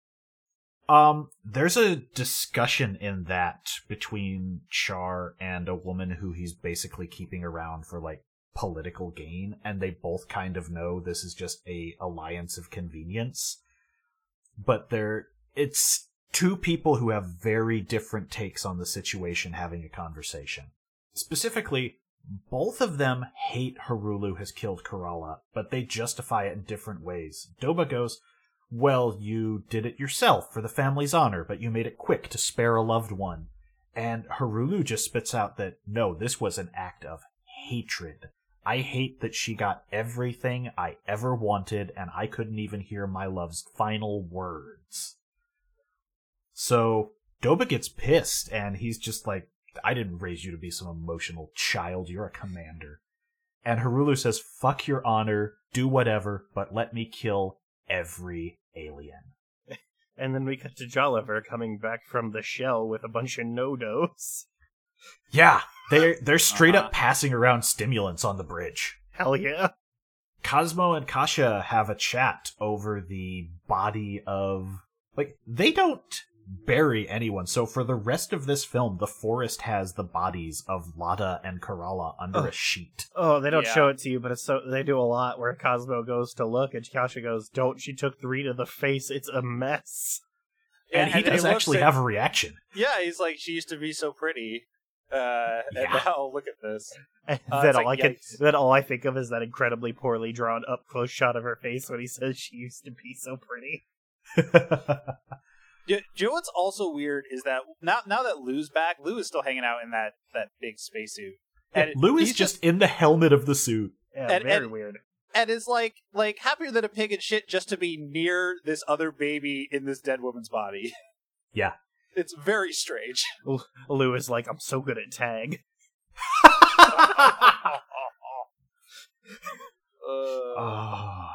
Um, there's a discussion in that between Char and a woman who he's basically keeping around for like political gain, and they both kind of know this is just a alliance of convenience. But they're it's two people who have very different takes on the situation having a conversation. Specifically, both of them hate Harulu has killed Karala, but they justify it in different ways. Doba goes, well, you did it yourself for the family's honor, but you made it quick to spare a loved one. And Harulu just spits out that, no, this was an act of hatred. I hate that she got everything I ever wanted, and I couldn't even hear my love's final words. So, Doba gets pissed, and he's just like, I didn't raise you to be some emotional child, you're a commander. And Harulu says, fuck your honor, do whatever, but let me kill every alien. And then we cut to Jolliver coming back from the shell with a bunch of no-dos. Yeah, they're they're straight Uh-huh. up passing around stimulants on the bridge. Hell yeah. Cosmo and Kasha have a chat over the body of like they don't bury anyone. So for the rest of this film, the forest has the bodies of Lada and Karala under Oh. a sheet. Oh, they don't Yeah. show it to you, but it's so they do a lot where Cosmo goes to look and Kasha goes, "Don't." She took three to the face. It's a mess. And he does looks actually at- have a reaction. Yeah, he's like, she used to be so pretty. Uh, and Yeah. now look at this. And Uh, then it's all like, I can, yikes. then all I think of is that incredibly poorly drawn up close shot of her face when he says she used to be so pretty. Do, do you know what's also weird is that now now that Lou's back, Lou is still hanging out in that that big spacesuit. And Lou is he's just in the helmet of the suit. Yeah, And- very and- weird. and is like like happier than a pig in shit just to be near this other baby in this dead woman's body. Yeah. It's very strange. Lou is like, I'm so good at tag. Uh, Ah.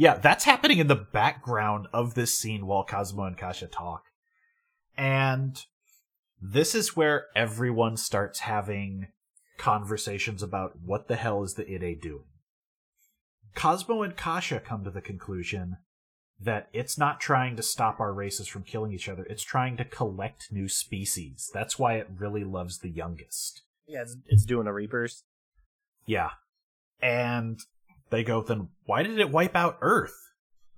Yeah, that's happening in the background of this scene while Cosmo and Kasha talk. And this is where everyone starts having conversations about what the hell is the Ide doing. Cosmo and Kasha come to the conclusion that it's not trying to stop our races from killing each other, it's trying to collect new species. That's why it really loves the youngest. Yeah, it's, it's doing a Reapers. Yeah. And they go, then why did it wipe out Earth?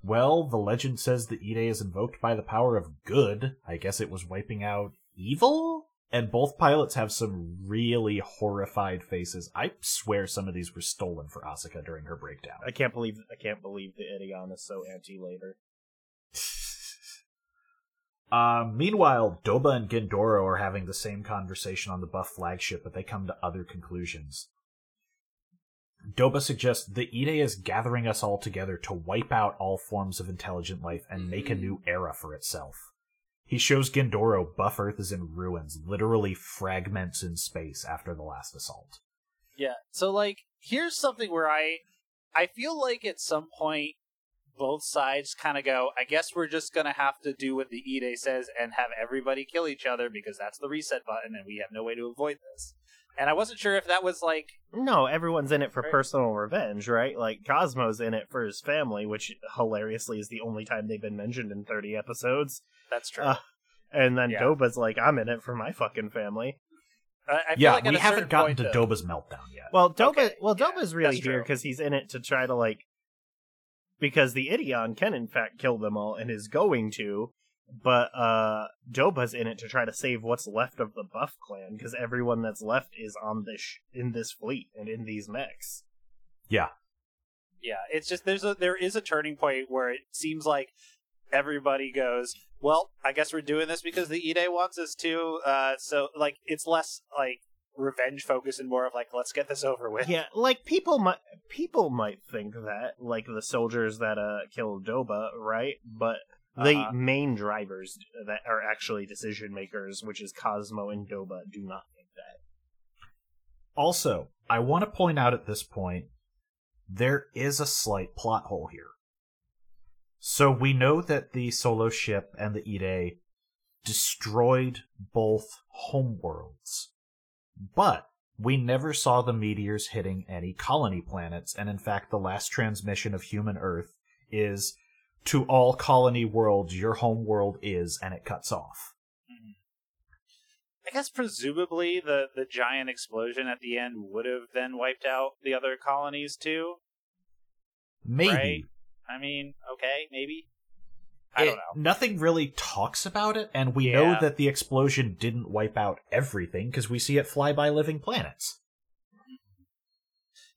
Well, the legend says the Ide is invoked by the power of good. I guess it was wiping out evil? And both pilots have some really horrified faces. I swear some of these were stolen for Asuka during her breakdown. I can't believe I can't believe the Ideon is so anti-labor. Um, meanwhile, Doba and Gindoro are having the same conversation on the buff flagship, but they come to other conclusions. Doba suggests the Ide is gathering us all together to wipe out all forms of intelligent life and make a mm-hmm. new era for itself. He shows Gindoro buff Earth is in ruins, literally fragments in space after the last assault. Yeah. So like here's something where I I feel like at some point both sides kind of go, I guess we're just going to have to do what the Ide says and have everybody kill each other because that's the reset button and we have no way to avoid this. And I wasn't sure if that was like No, everyone's in it for Right. personal revenge, right? Like Cosmo's in it for his family, which hilariously is the only time they've been mentioned in 30 episodes. that's true. Uh, And then Yeah. Doba's like, I'm in it for my fucking family. I, I feel yeah, like we haven't certain gotten to though- Doba's meltdown yet. Well, Doba, Okay, well, yeah, Doba's really here because he's in it to try to like, because the Ideon can in fact kill them all and is going to, but uh Doba's in it to try to save what's left of the Buff clan because everyone that's left is on this sh- in this fleet and in these mechs. yeah. Yeah, it's just there's a there is a turning point where it seems like everybody goes, well, I guess we're doing this because the Ide wants us to. Uh, so like it's less like revenge focus and more of like let's get this over with. Yeah, like people might people might think that like the soldiers that uh killed Doba, right? But the Uh-huh. main drivers that are actually decision makers, which is Cosmo and Doba, do not think that. Also, I want to point out at this point there is a slight plot hole here. So we know that the solo ship and the Ide destroyed both homeworlds, but we never saw the meteors hitting any colony planets, and in fact, the last transmission of human Earth is to all colony worlds, your home world is, and it cuts off. I guess presumably the the giant explosion at the end would have then wiped out the other colonies too. Maybe. Right. I mean, okay, maybe. I don't know. Nothing really talks about it, and we know that the explosion didn't wipe out everything because we see it fly by living planets.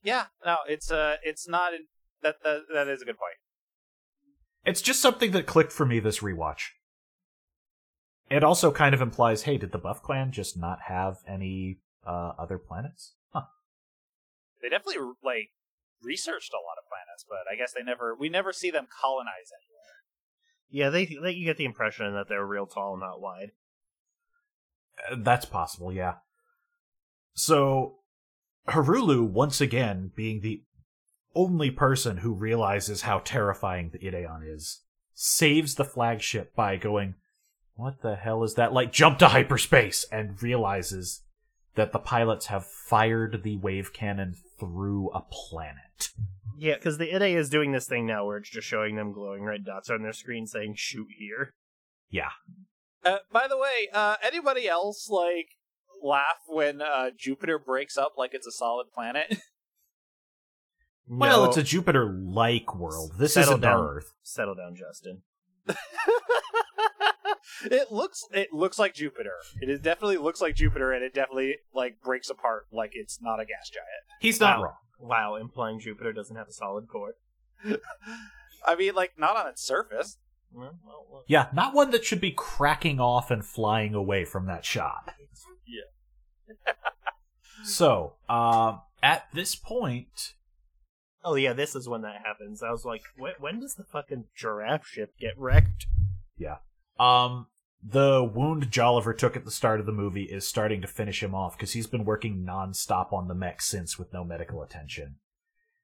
Yeah, no, it's uh, it's not. That that that is a good point. It's just something that clicked for me this rewatch. It also kind of implies, hey, did the Buff Clan just not have any uh, other planets? Huh. They definitely like researched a lot of planets, but I guess they never. We never see them colonize anywhere. Yeah, they, they you get the impression that they're real tall, and not wide. Uh, That's possible, yeah. So, Harulu, once again, being the only person who realizes how terrifying the Ideon is, saves the flagship by going, What the hell is that? Like, jump to hyperspace! And realizes that the pilots have fired the wave cannon through a planet. Yeah, because the Ide is doing this thing now where it's just showing them glowing red dots on their screen saying "shoot here." Yeah. Uh, by the way, uh, anybody else like laugh when uh, Jupiter breaks up like it's a solid planet? Well, No. it's a Jupiter like world. This Settle isn't down. Earth. settle down, Justin. it looks it looks like Jupiter. It is definitely looks like Jupiter, and it definitely like breaks apart like it's not a gas giant. He's not Wow. wrong. Wow, implying Jupiter doesn't have a solid core. I mean, like not on its surface. Yeah, not one that should be cracking off and flying away from that shot. Yeah. so, um, at this point, Oh yeah, this is when that happens. I was like, when, when does the fucking giraffe ship get wrecked? Yeah. Um, the wound Jolliver took at the start of the movie is starting to finish him off because he's been working nonstop on the mech since with no medical attention.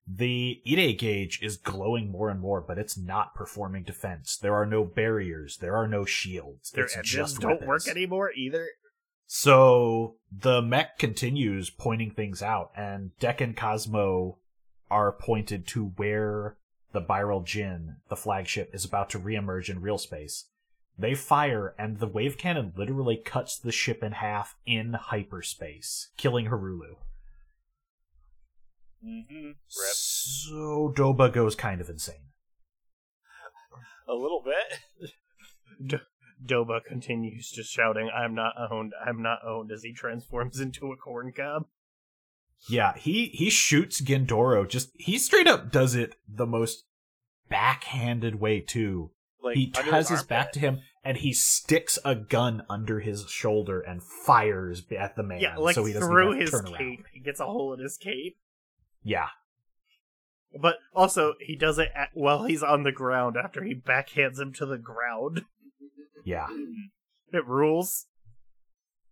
The Ide gauge is glowing more and more, but it's not performing defense. There are no barriers. There are no shields. Their it's just don't weapons. work anymore either. So the mech continues pointing things out, and Dek and Cosmo are pointed to where the Biral Jin, the flagship, is about to reemerge in real space. They fire, and the wave cannon literally cuts the ship in half in hyperspace, killing Harulu. Mm-hmm. So Doba goes kind of insane. A little bit. D- Doba continues just shouting, "I'm not owned! I'm not owned!" as he transforms into a corn cob. Yeah, he he shoots Gindoro. Just he straight up does it the most backhanded way too. Like he has his back to him and he sticks a gun under his shoulder and fires at the man. yeah, like so he doesn't through his cape. around. He gets a hole in his cape. Yeah, But also, he does it at, while he's on the ground after he backhands him to the ground. yeah. It rules.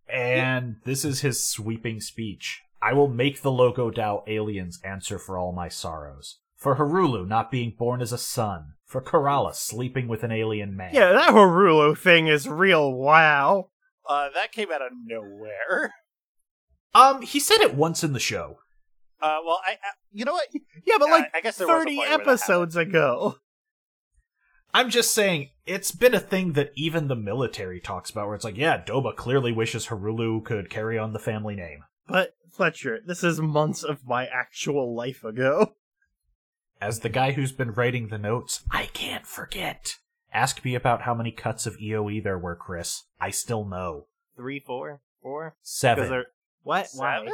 And this is his sweeping speech. I will make the Logo Dau aliens answer for all my sorrows. For Harulu not being born as a son. For Karala sleeping with an alien man. Yeah, that Harulu thing is real wow. Uh, that came out of nowhere. Um, he said it once in the show. Uh, well, I, I you know what? Yeah, but like I, I guess there 30 point episodes ago. I'm just saying, it's been a thing that even the military talks about, where it's like, yeah, Doba clearly wishes Harulu could carry on the family name. But, Fletcher, this is months of my actual life ago. As the guy who's been writing the notes, I can't forget. Ask me about how many cuts of EOE there were, Chris. I still know. Three, four, four? Because Seven. What? Why? Seven?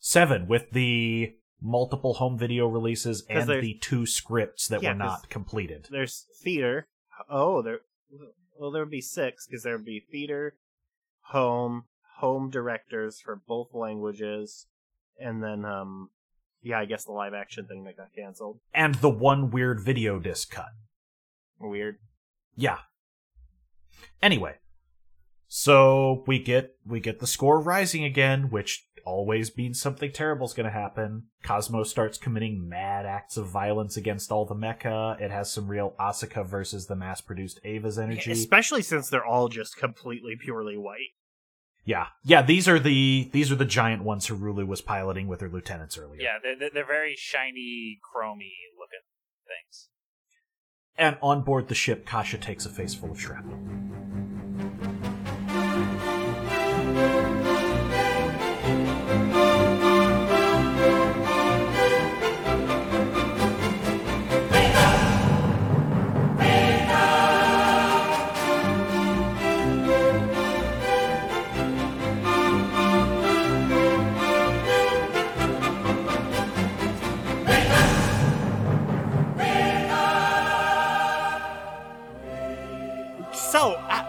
Seven, with the multiple home video releases and the two scripts that Yeah, were 'cause- not completed. There's theater. Oh, there. Well, there would be six because there would be theater, home, home directors for both languages, and then um, yeah, I guess the live action thing that got canceled. And the one weird video disc cut. Weird. Yeah. Anyway, so we get we get the score rising again, which always means something terrible's going to happen. Cosmo starts committing mad acts of violence against all the mecha. It has some real Asuka versus the mass-produced Eva's energy. Especially since they're all just completely purely white. Yeah, yeah. These are the these are the giant ones Harulu was piloting with her lieutenants earlier. Yeah, they're, they're- very shiny, chromy looking things. And on board the ship, Kasha takes a face full of shrapnel.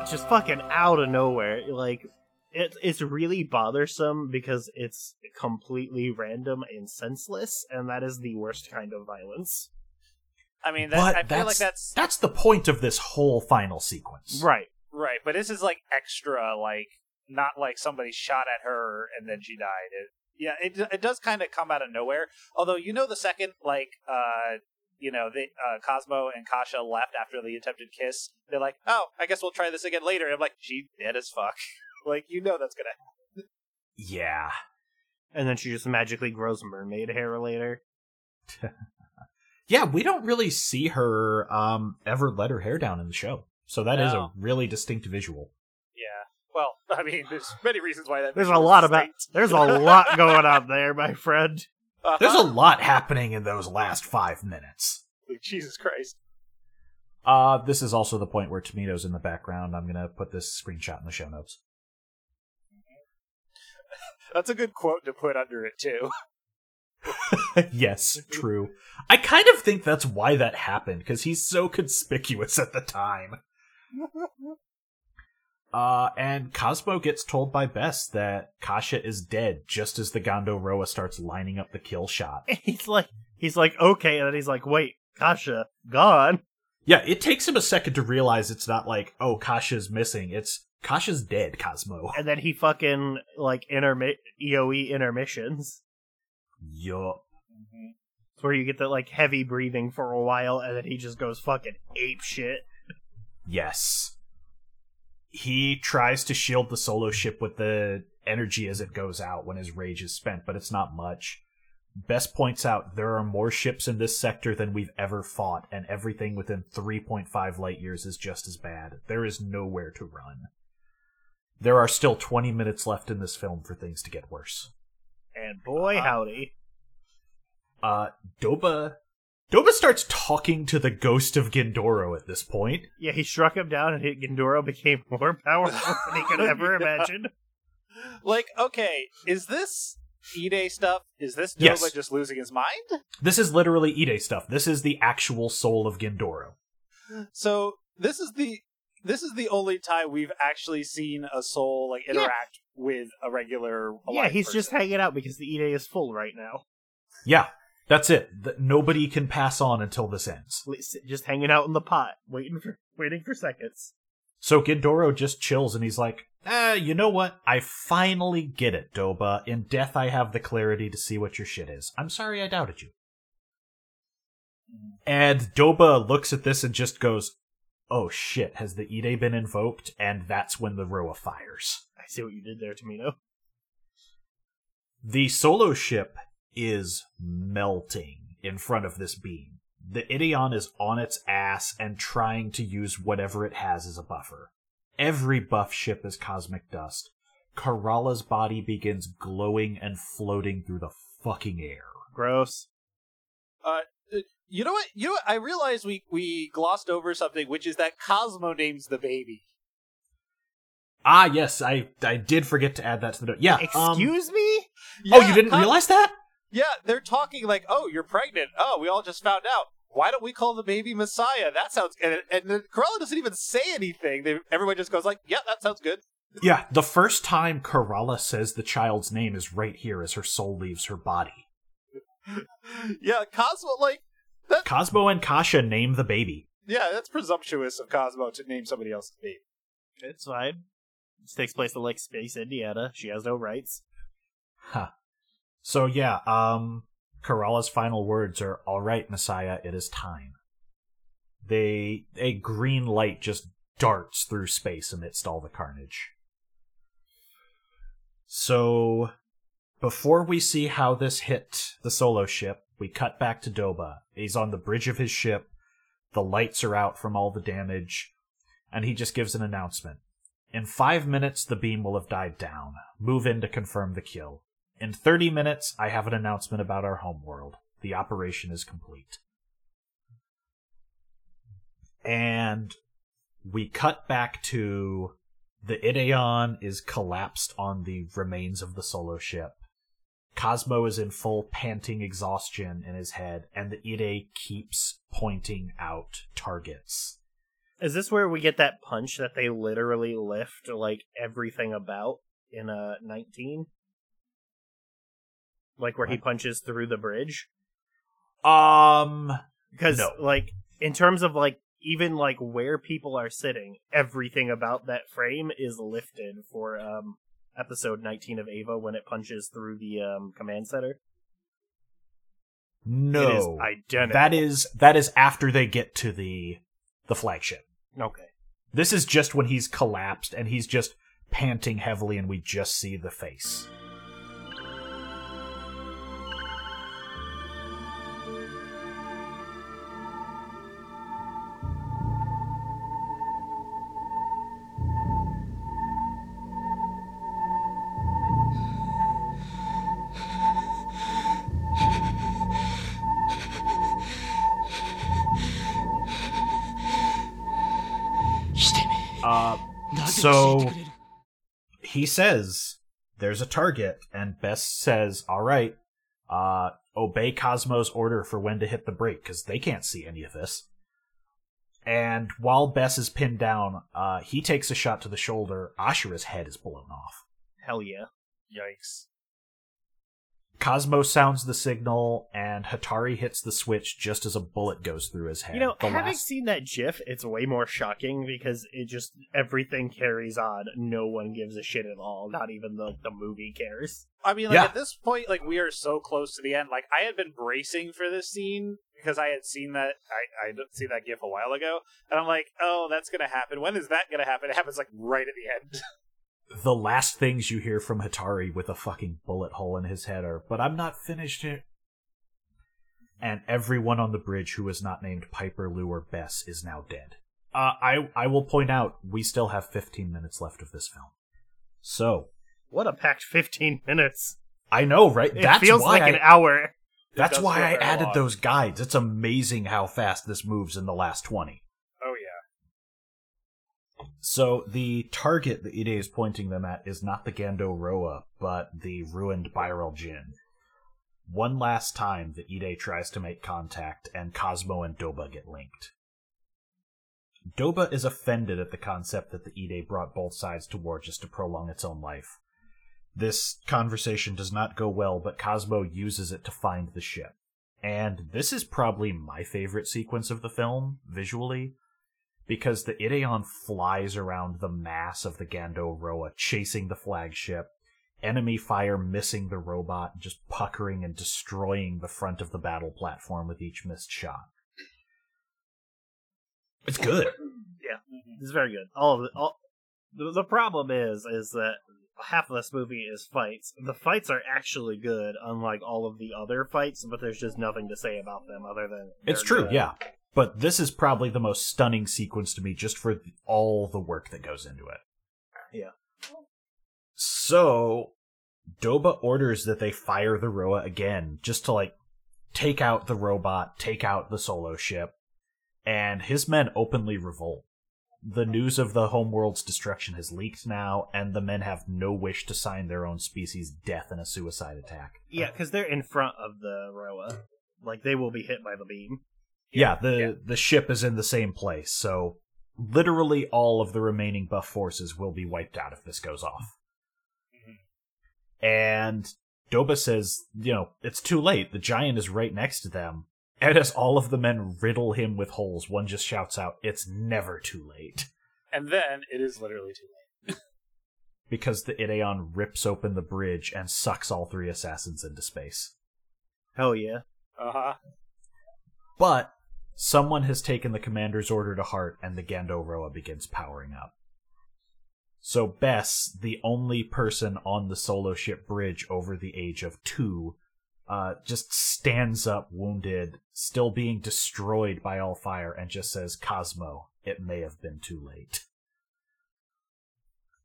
Just fucking out of nowhere, like it, it's really bothersome because it's completely random and senseless, and that is the worst kind of violence. I mean, that, I feel that's like that's that's the point of this whole final sequence. Right. right, but this is like extra, like not like somebody shot at her and then she died. It, yeah, it it does kind of come out of nowhere. Although you know, the second like uh you know the uh, Cosmo and Kasha left after the attempted kiss, they're like, oh, I guess we'll try this again later. And I'm like, she dead as fuck. like you know that's gonna. happen. Yeah. And then she just magically grows mermaid hair later. Yeah, we don't really see her um ever let her hair down in the show. So that is No. a really distinct visual. Yeah. Well, I mean, there's many reasons why that. There's a visual is lot about distinct. there's a lot going on there, my friend. Uh-huh. There's a lot happening in those last 5 minutes. Jesus Christ. Uh this is also the point where Tomato's in the background. I'm going to put this screenshot in the show notes. That's a good quote to put under it too. yes, true. I kind of think that's why that happened cuz he's so conspicuous at the time. Uh, and Cosmo gets told by Bess that Kasha is dead just as the Gando Roa starts lining up the kill shot. He's like he's like, okay, and then he's like, wait, Kasha, gone. Yeah, it takes him a second to realize it's not like, oh, Kasha's missing. It's Kasha's dead, Cosmo. And then he fucking like intermi- EOE intermissions. Yup. It's where you get the like heavy breathing for a while, and then he just goes fucking ape shit. Yes. He tries to shield the solo ship with the energy as it goes out when his rage is spent, but it's not much. Best points out there are more ships in this sector than we've ever fought, and everything within 3.5 light years is just as bad. There is nowhere to run. There are still 20 minutes left in this film for things to get worse. And boy, Uh-huh. howdy. Uh, Doba. Doba starts talking to the ghost of Gindoro at this point. Yeah, he struck him down, and Gindoro became more powerful than he could ever imagine. Like, okay, is this Ide stuff? Is this Doba Yes. just losing his mind? This is literally Ide stuff. This is the actual soul of Gindoro. So this is the this is the only time we've actually seen a soul like interact with a regular. yeah, he's person. just hanging out because the Ide is full right now. Yeah, that's it. Nobody can pass on until this ends. Just hanging out in the pot, waiting for waiting for seconds. So Gindoro just chills and he's like, eh, you know what? I finally get it, Doba. In death, I have the clarity to see what your shit is. I'm sorry I doubted you. And Doba looks at this and just goes, oh shit, has the Ide been invoked? And that's when the Roa fires. I see what you did there, Tomino. The solo ship is melting in front of this beam. The Ideon is on its ass and trying to use whatever it has as a buffer. Every buff ship is cosmic dust. Karala's body begins glowing and floating through the fucking air. Gross. Uh, you know what? You know what? I realized we we glossed over something, which is that Cosmo names the baby. Ah, yes, I I did forget to add that to the note. Yeah. um, Excuse me? oh, you didn't Cos- realize that? Yeah, they're talking like, "Oh, you're pregnant. Oh, we all just found out. Why don't we call the baby Messiah? That sounds." And, and then Karala doesn't even say anything. They, everyone just goes like, "Yeah, that sounds good." Yeah. The first time Karala says the child's name is right here as her soul leaves her body. Yeah, Cosmo like that. Cosmo and Kasha name the baby. Yeah, that's presumptuous of Cosmo to name somebody else's baby. It's fine. This takes place in like Space Indiana. She has no rights. Huh. So yeah, um Karala's final words are all right, Messiah, it is time. They a green light just darts through space amidst all the carnage. So before we see how this hit the solo ship, we cut back to Doba. He's on the bridge of his ship. The lights are out from all the damage, and he just gives an announcement. In five minutes, the beam will have died down. Move in to confirm the kill. In 30 minutes, I have an announcement about our homeworld. The operation is complete. And we cut back to the Ideon is collapsed on the remains of the solo ship. Cosmo is in full panting exhaustion in his head, and the Ide keeps pointing out targets. Is this where we get that punch that they literally lift like everything about in uh 19? Like where he punches through the bridge? Um, Because No. like in terms of like even like where people are sitting, everything about that frame is lifted for um episode 19 of Eva when it punches through the um command center. no. It is identical. That is that is after they get to the the flagship. okay. This is just when he's collapsed and he's just panting heavily and we just see the face. So he says there's a target and Bess says, "All right, uh obey Cosmo's order for when to hit the brake cuz they can't see any of this." And while Bess is pinned down, uh he takes a shot to the shoulder. Ashura's head is blown off. Hell yeah. Yikes! Cosmo sounds the signal, and Hatari hits the switch just as a bullet goes through his head. You know, The having last- seen that GIF, it's way more shocking because it just everything carries on. No one gives a shit at all. Not even the the movie cares. I mean, like Yeah. at this point, like we are so close to the end. Like I had been bracing for this scene because I had seen that I I did see that gif a while ago, and I'm like, oh, that's gonna happen. When is that gonna happen? It happens like right at the end. the last things you hear from Hatari with a fucking bullet hole in his head are, but I'm not finished here. And everyone on the bridge who is not named Piper, Lou, or Bess is now dead. Uh, I I will point out we still have 15 minutes left of this film. So What a packed fifteen minutes! I know, right? It that's feels like I, an hour. that's why I added long. those guides. It's amazing how fast this moves in the last 20. So the target that Ide is pointing them at is not the Gando Roa, but the ruined Biral Jin. One last time that Ide tries to make contact, and Cosmo and Doba get linked. Doba is offended at the concept that the Ide brought both sides to war just to prolong its own life. This conversation does not go well, but Cosmo uses it to find the ship. And this is probably my favorite sequence of the film, visually because the Ideon flies around the mass of the Gando Roa, chasing the flagship, enemy fire missing the robot, just puckering and destroying the front of the battle platform with each missed shot. It's good. Yeah, it's very good. All of it. All, the, the problem is, is that half of this movie is fights. The fights are actually good, unlike all of the other fights, but there's just nothing to say about them other than It's true, good. yeah. But this is probably the most stunning sequence to me just for all the work that goes into it. Yeah. So, Doba orders that they fire the Roa again, just to, like, take out the robot, take out the solo ship, and his men openly revolt. The news of the homeworld's destruction has leaked now, and the men have no wish to sign their own species' death in a suicide attack. Yeah, because they're in front of the Roa. Like, they will be hit by the beam. Yeah, the Yeah. the ship is in the same place, so literally all of the remaining buff forces will be wiped out if this goes off. And Doba says, you know, it's too late. The giant is right next to them. And as all of the men riddle him with holes, one just shouts out, "It's never too late." And then it is literally too late. Because the Ideon rips open the bridge and sucks all three assassins into space. Hell yeah. Uh huh. But someone has taken the commander's order to heart, and the Gando Roa begins powering up. So Bess, the only person on the solo ship bridge over the age of two, uh, just stands up wounded, still being destroyed by all fire, and just says, Cosmo, it may have been too late.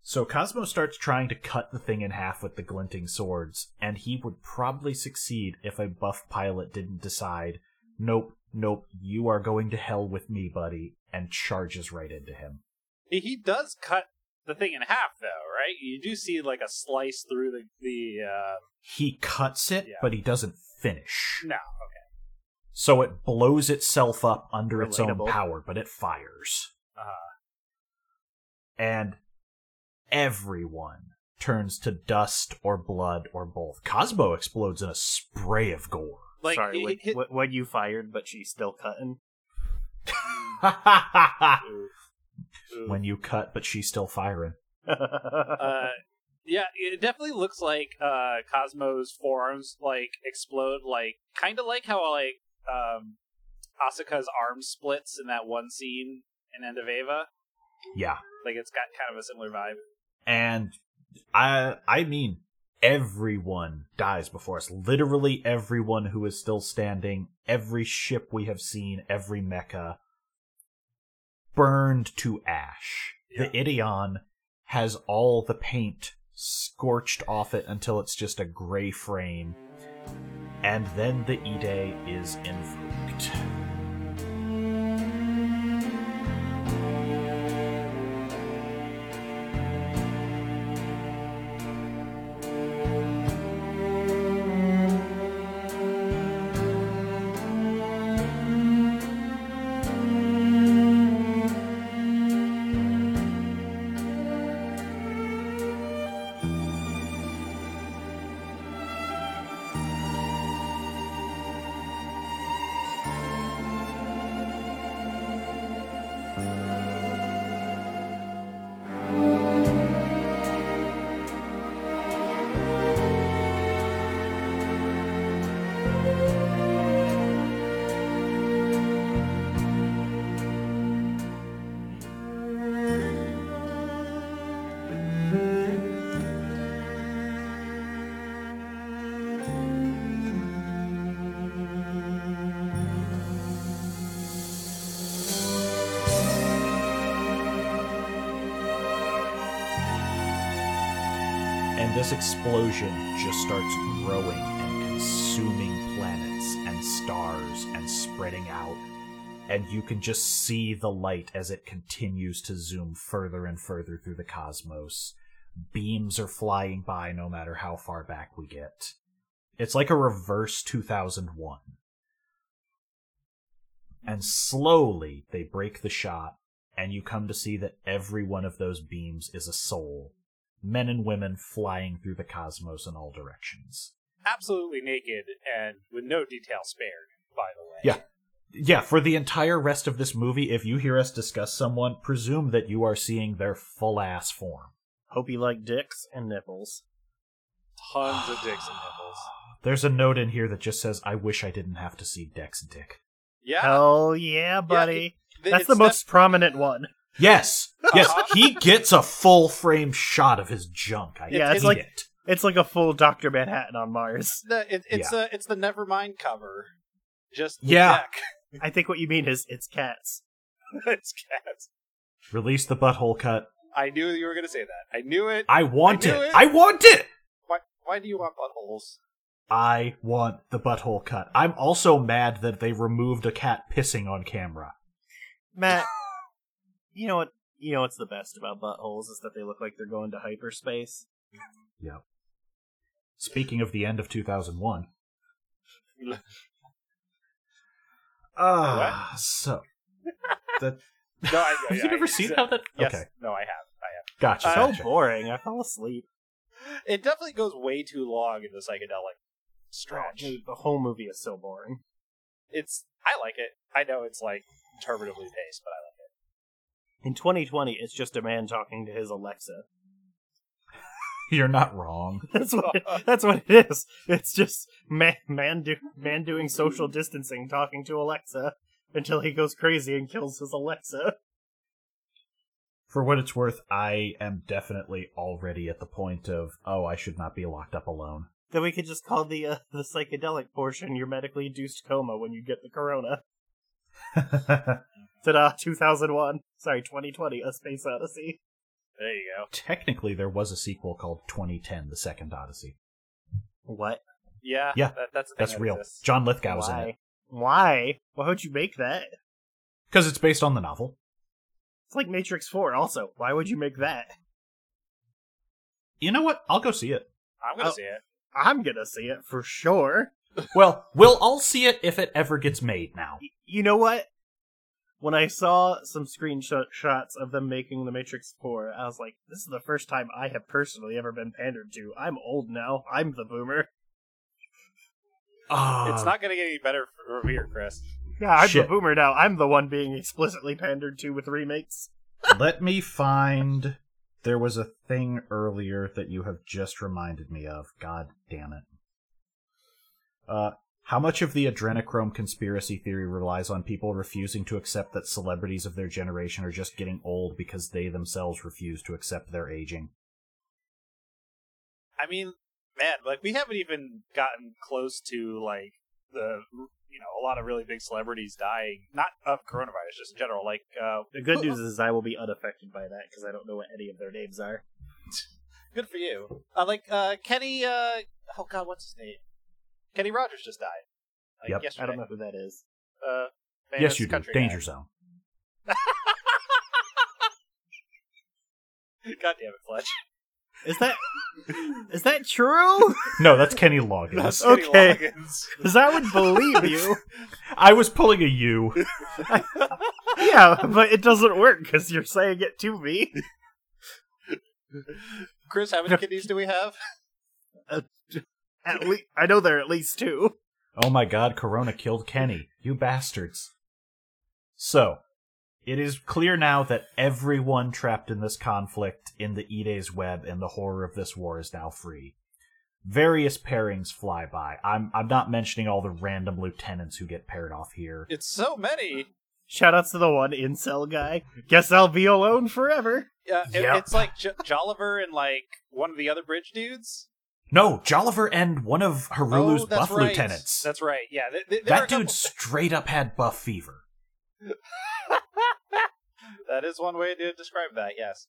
So Cosmo starts trying to cut the thing in half with the glinting swords, and he would probably succeed if a buff pilot didn't decide, nope, nope, you are going to hell with me, buddy, and charges right into him. He, he does cut the thing in half, though, right? You do see like a slice through the the. Uh... He cuts it, Yeah. but he doesn't finish. No, okay. So it blows itself up under its own power, but it fires. Uh, And everyone turns to dust or blood or both. Cosmo explodes in a spray of gore. Like Sorry, it- when, it- when- when you fired, but she's still cutting. When you cut, but she's still firing. uh, yeah, it definitely looks like uh, Cosmo's forearms like explode, like kind of like how like um, Asuka's arm splits in that one scene in End of Eva. Yeah. Like it's got kind of a similar vibe. and I I mean everyone dies before us. Literally everyone who is still standing, every ship we have seen, every mecha burned to ash. The Ideon has all the paint scorched off it until it's just a gray frame. And then the Ide is invoked. This explosion just starts growing and consuming planets and stars and spreading out. And you can just see the light as it continues to zoom further and further through the cosmos. Beams are flying by no matter how far back we get. It's like a reverse 2001. And slowly they break the shot, and you come to see that every one of those beams is a soul. Men and women flying through the cosmos in all directions. Absolutely naked and with no detail spared, by the way. Yeah. Yeah, for the entire rest of this movie, if you hear us discuss someone, presume that you are seeing their full ass form. Hope you like dicks and nipples. Tons of dicks and nipples. There's a note in here that just says, I wish I didn't have to see Dek's dick. Yeah. Hell yeah, buddy. th- That's it's the def- most prominent one. Yes! Yes, he gets a full frame shot of his junk. I Yeah, it's like- it. It's like a full Dr. Manhattan on Mars. the, it, it's the it's the Nevermind cover. Just the Yeah. deck. I think what you mean is it's cats. it's cats. Release the butthole cut. I knew you were going to say that. I knew it. I want I it. it. I want it! Why? Why do you want buttholes? I want the butthole cut. I'm also mad that they removed a cat pissing on camera. Matt, you know what? You know what's the best about buttholes is that they look like they're going to hyperspace. Yep. Speaking of the end of 2001. Ah, so. The, No, I, have you never seen how that? Yes. Okay, No, I have. I have. gotcha. Uh, So gotcha. boring. I fell asleep. It definitely goes way too long in the psychedelic Oh, stretch. dude, the whole movie is so boring. it's. I like it. I know it's like interminatively paced, but I like it. In 2020, it's just a man talking to his Alexa. You're not wrong. That's what. It, that's what it is. It's just man, man, do, man doing social distancing, talking to Alexa until he goes crazy and kills his Alexa. For what it's worth, I am definitely already at the point of, oh, I should not be locked up alone. Then we could just call the uh, the psychedelic portion your medically induced coma when you get the corona. Ta-da! 2001. Sorry, 2020. A Space Odyssey. There you go. Technically, there was a sequel called 2010, The Second Odyssey. What? Yeah. Yeah, That, that's That's that real. exists. John was in it. Why? Why would you make that? Because it's based on the novel. It's like Matrix 4. Also, why would you make that? You know what? I'll go see it. I'm gonna Oh. see it. I'm gonna see it for sure. Well, we'll all see it if it ever gets made now. Y- you know what? When I saw some screenshots of them making The Matrix 4, I was like, this is the first time I have personally ever been pandered to. I'm old now. I'm the boomer. Ah, it's not gonna get any better from here, Chris. Yeah, I'm Shit. the boomer now. I'm the one being explicitly pandered to with remakes. Let me find. There was a thing earlier that you have just reminded me of. God damn it. Uh, how much of the adrenochrome conspiracy theory relies on people refusing to accept that celebrities of their generation are just getting old because they themselves refuse to accept their aging? I mean, man, like we haven't even gotten close to like the you know a lot of really big celebrities dying, not of coronavirus, just in general. Like, uh, The good news is I will be unaffected by that because I don't know what any of their names are. good for you. Uh, like uh, Kenny. Uh, oh God, what's his name? Kenny Rogers just died. Like, Yep. Yesterday. I don't know who that is. Uh, famous yes, you do. Danger guy. Zone. God damn it, Fletch. Is that is that true? No, that's Kenny Loggins. Kenny Okay. Loggins. Because I would believe you. I was pulling a U. Yeah, but it doesn't work because you're saying it to me. Chris, how many kidneys do we have? At least I know there are at least two. Oh my god, Corona killed Kenny. You bastards. So, it is clear now that everyone trapped in this conflict in the Ide's web and the horror of this war is now free. Various pairings fly by. I'm I'm not mentioning all the random lieutenants who get paired off here. It's so many. Shoutouts to the one incel guy. Guess I'll be alone forever. Yeah, it- Yep. it's like J- Jolliver and like one of the other bridge dudes. No, Jolliver and one of Harulu's oh, buff right. lieutenants. That's right. Yeah, th- th- that dude straight up had buff fever. that is one way to describe that. Yes.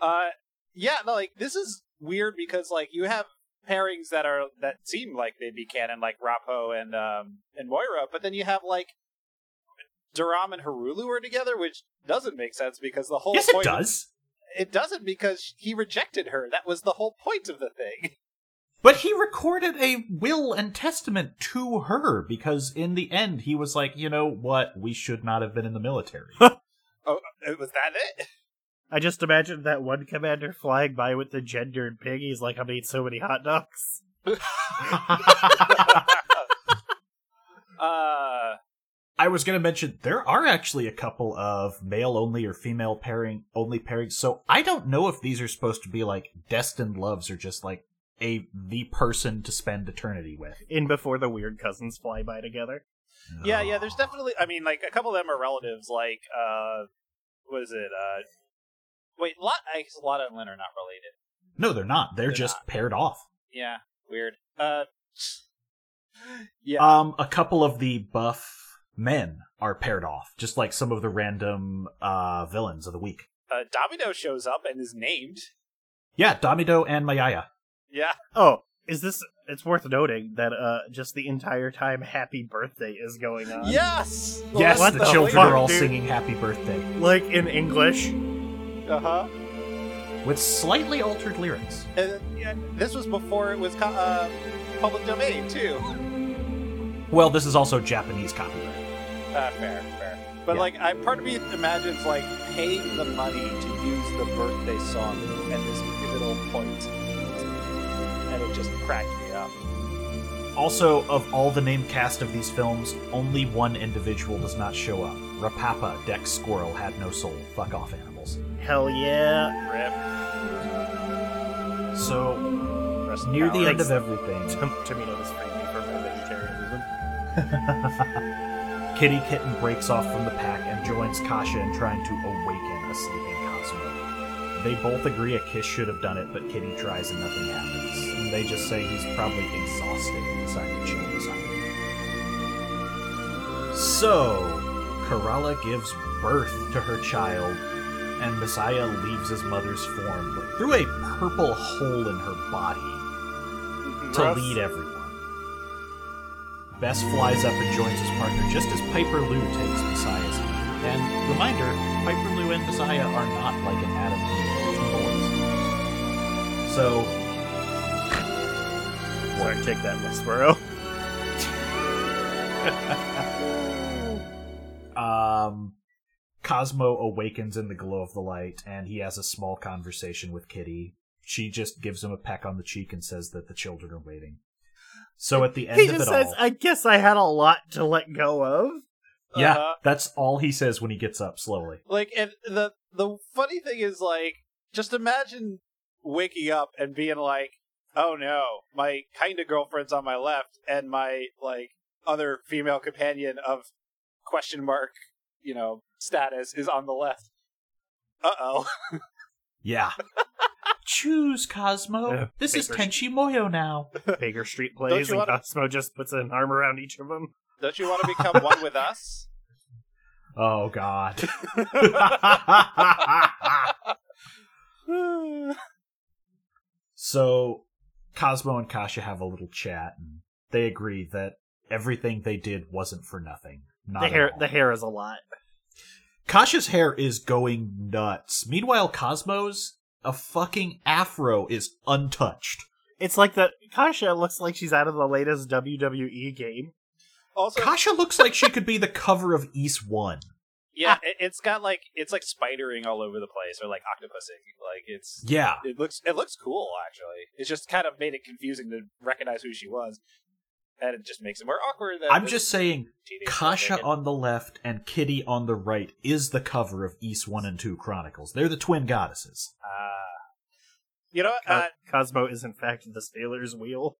Uh, yeah. No, like this is weird because like you have pairings that are that seem like they'd be canon, like Rapo and um and Moira, but then you have like Duram and Harulu are together, which doesn't make sense because the whole yes, it does. it doesn't because he rejected her. That was the whole point of the thing. But he recorded a will and testament to her because in the end he was like, you know what, we should not have been in the military. Oh, was that it? I just imagined that one commander flying by with the gendered pig. He's like, I'm gonna eat so many hot dogs. Uh, I was going to mention there are actually a couple of male only or female pairing only pairings. So I don't know if these are supposed to be like destined loves or just like a the person to spend eternity with. In before the weird cousins fly by together. yeah, yeah. There's definitely. I mean, like a couple of them are relatives. Like, uh, what is it? Uh, wait, lot. I guess Lotta and Lynn are not related. No, they're not. They're, They're just not. paired off. Yeah, weird. Uh, yeah. Um, a couple of the buff men are paired off, just like some of the random uh villains of the week. uh, Domino shows up and is named. Yeah, Domino and Mayaya. Yeah. Oh, is this? It's worth noting that uh, just the entire time "Happy Birthday" is going on. Yes. yes, what the, the children fuck, are all dude? singing "Happy Birthday" like in English. Uh huh. with slightly altered lyrics. And yeah, this was before it was co- uh, public domain too. Well, this is also Japanese copyright. Uh, fair, fair. But Yeah. like, I part of me imagines like paying the money to use the birthday song at this pivotal point, and it just cracked me up. Also, of all the named cast of these films, only one individual does not show up. Rapapa, Dex Squirrel, had no soul. Fuck off, animals. Hell yeah! Rip. So, Rest near the power. end of everything, Tomato has freed me from my vegetarianism. Kitty Kitten breaks off from the pack and joins Kasha in trying to awaken a sleeping Cosmo. They both agree a kiss should have done it, but Kitty tries and nothing happens. And they just say he's probably exhausted and decide to chill beside him. So, Karala gives birth to her child, and Messiah leaves his mother's form but through a purple hole in her body to Gross. lead everyone. Bess flies up and joins his partner just as Piper Lou takes Messiah's hand. And reminder, Piper Lou and Messiah are not like an Adam So, Sorry, take that, Westboro. um, Cosmo awakens in the glow of the light, and he has a small conversation with Kitty. She just gives him a peck on the cheek and says that the children are waiting. So at the end He of just it says, all, "I guess I had a lot to let go of." yeah, Uh-huh. that's all he says when he gets up slowly. Like, and the the funny thing is, like, just imagine waking up and being like, "Oh no, my kind of girlfriend's on my left, and my like other female companion of question mark, you know, status is on the left." Uh oh. Yeah. Choose, Cosmo. Uh, this is Tenchi Muyo now. Baker Street plays, and wanna- Cosmo just puts an arm around each of them. Don't you want to become one with us? Oh, God. So, Cosmo and Kasha have a little chat, and they agree that everything they did wasn't for nothing. Not the hair, the hair is a lot. Kasha's hair is going nuts. Meanwhile, Cosmo's a fucking afro is untouched. It's like the Kasha looks like she's out of the latest WWE game. Also, Kasha looks like she could be the cover of Ys One. Yeah, it, it's got like it's like spidering all over the place, or like octopusing. Like it's Yeah. it looks it looks cool actually. It's just kind of made it confusing to recognize who she was, and it just makes it more awkward. That I'm just saying, Kasha on the left and Kitty on the right is the cover of Ys 1 and 2 Chronicles. They're the twin goddesses. Ah. you know, what, Co- uh, Cosmo is in fact the Sailor's wheel.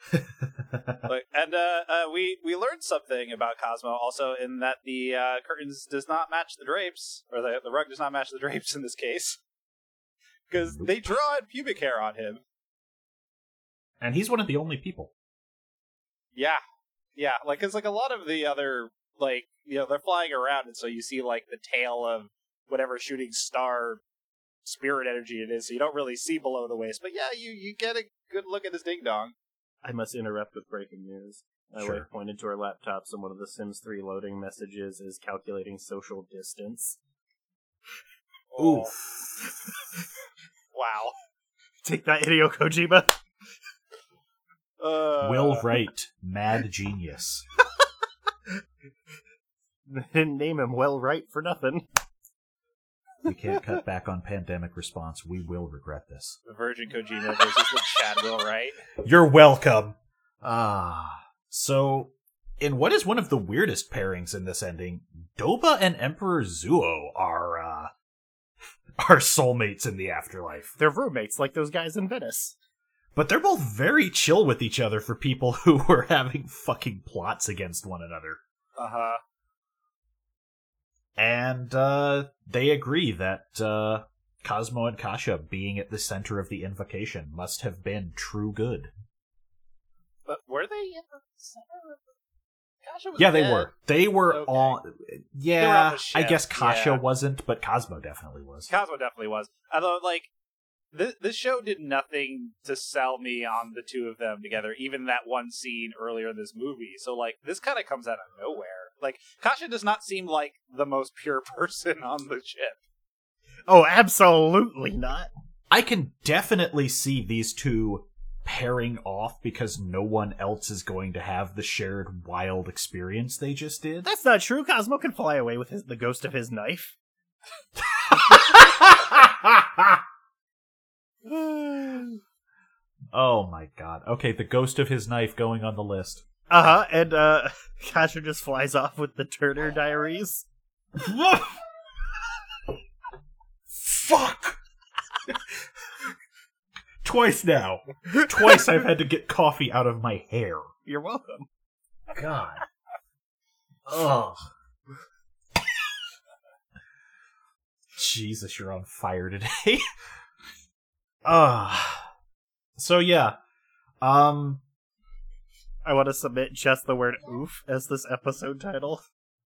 look, and uh, uh, we we learned something about Cosmo also in that the uh, curtains does not match the drapes, or the the rug does not match the drapes in this case, because they draw in pubic hair on him. and he's one of the only people. Yeah, yeah, like it's like a lot of the other like you know they're flying around, and so you see like the tail of whatever shooting star spirit energy it is, so you don't really see below the waist. But yeah, you you get a good look at this ding dong. I must interrupt with breaking news. My Sure. wife pointed to our laptops, and one of the Sims 3 loading messages is calculating social distance. Oh, Oof. wow. Take that, Hideo Kojima. Uh, Will Wright, mad genius. Didn't name him well right for nothing. We can't cut back on pandemic response. We will regret this. the Virgin Kojima versus the Chad Wright. You're welcome. Ah. So, in what is one of the weirdest pairings in this ending, Doba and Emperor Zuo are, uh, are soulmates in the afterlife. They're roommates like those guys in Venice. But they're both very chill with each other for people who were having fucking plots against one another. Uh huh. And, uh, they agree that, uh, Cosmo and Kasha being at the center of the invocation must have been true good. But were they in the center of the? Kasha was Yeah, they dead. were. They were Okay. on. Yeah, were on I guess Kasha yeah. wasn't, but Cosmo definitely was. Cosmo definitely was. Although, like, this this show did nothing to sell me on the two of them together. Even that one scene earlier in this movie. So, like, this kind of comes out of nowhere. Like, Kasha does not seem like the most pure person on the ship. Oh, absolutely not. I can definitely see these two pairing off because no one else is going to have the shared wild experience they just did. That's not true. Cosmo can fly away with his, the ghost of his knife. oh my god. Okay, the ghost of his knife going on the list. Uh huh. And uh, Kasha just flies off with the Turner Diaries. Fuck! Twice now. Twice I've had to get coffee out of my hair. You're welcome. God. Ugh. Jesus, you're on fire today. Ah. so yeah. Um I want to submit just the word "oof" as this episode title.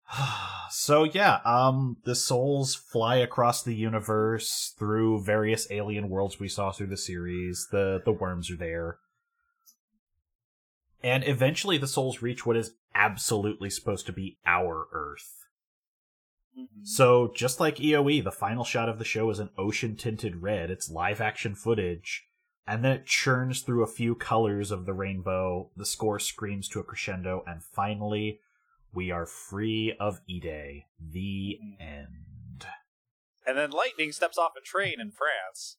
so yeah, um the souls fly across the universe through various alien worlds we saw through the series. The the worms are there. And eventually the souls reach what is absolutely supposed to be our Earth. So, just like EOE, the final shot of the show is an ocean tinted red. It's live action footage. And then it churns through a few colors of the rainbow. The score screams to a crescendo. And finally, we are free of Ide. The end. And then Lightning steps off a train in France.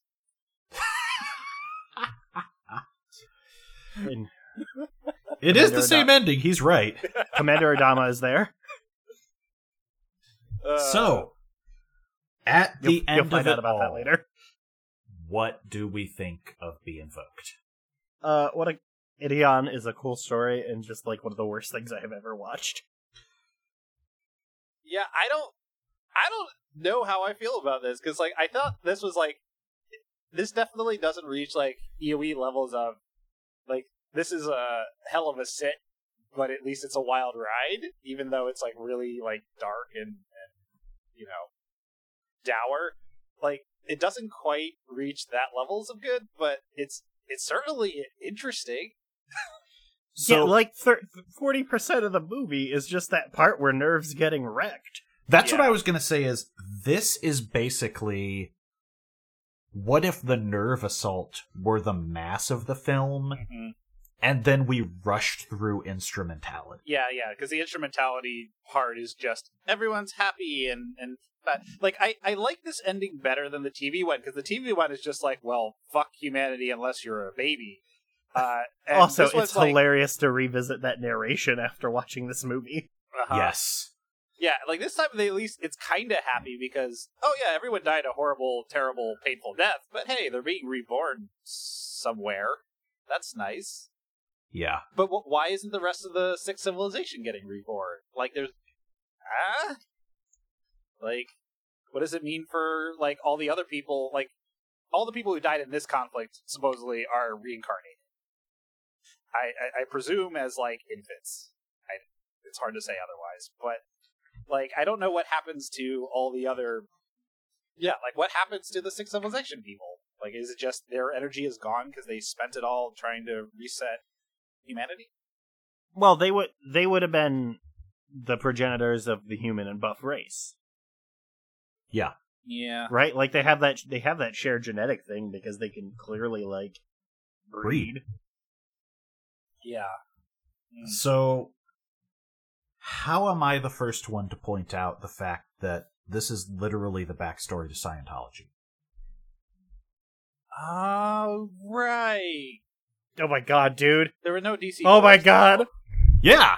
And It is the Commander same ending. He's right. Commander Adama is there. Uh, So, at the You'll, end you'll find of out it about that all, later. What do we think of Be Invoked? Uh, what a Ideon is a cool story and just like one of the worst things I have ever watched. yeah, I don't, I don't know how I feel about this because like I thought this was like, this definitely doesn't reach like EOE levels of, like this is a hell of a sit, but at least it's a wild ride, even though it's like really like dark and and you know, dour. Like it doesn't quite reach that levels of good, but it's it's certainly interesting. So, yeah, like forty percent of the movie is just that part where NERV's getting wrecked. That's what I was going to say is this is basically what if the NERV assault were the mass of the film mm-hmm. And then we rushed through instrumentality. Yeah, yeah, because the instrumentality part is just everyone's happy and and but, like I I like this ending better than the TV one because the TV one is just like well fuck humanity unless you're a baby. Uh, and also, this one's it's like, hilarious to revisit that narration after watching this movie. uh-huh. Yes. yeah, like this time they at least it's kind of happy because oh yeah, everyone died a horrible, terrible, painful death, but hey, they're being reborn somewhere. That's nice. Yeah. But wh- why isn't the rest of the sixth civilization getting reborn? Like, there's ah, like, what does it mean for like all the other people? Like, all the people who died in this conflict supposedly are reincarnated. I I, I presume as like infants. I it's hard to say otherwise, but like I don't know what happens to all the other Yeah, like what happens to the sixth Civilization people? Like, is it just their energy is gone because they spent it all trying to reset humanity? Well, they would they would have been the progenitors of the human and buff race, Yeah. Yeah. right? Like they have that they have that shared genetic thing because they can clearly like breed. Yeah. Mm. So, how am I the first one to point out the fact that this is literally the backstory to Scientology? Oh, right. Oh my god, dude! There were no DC. Oh my villains, god! Yeah!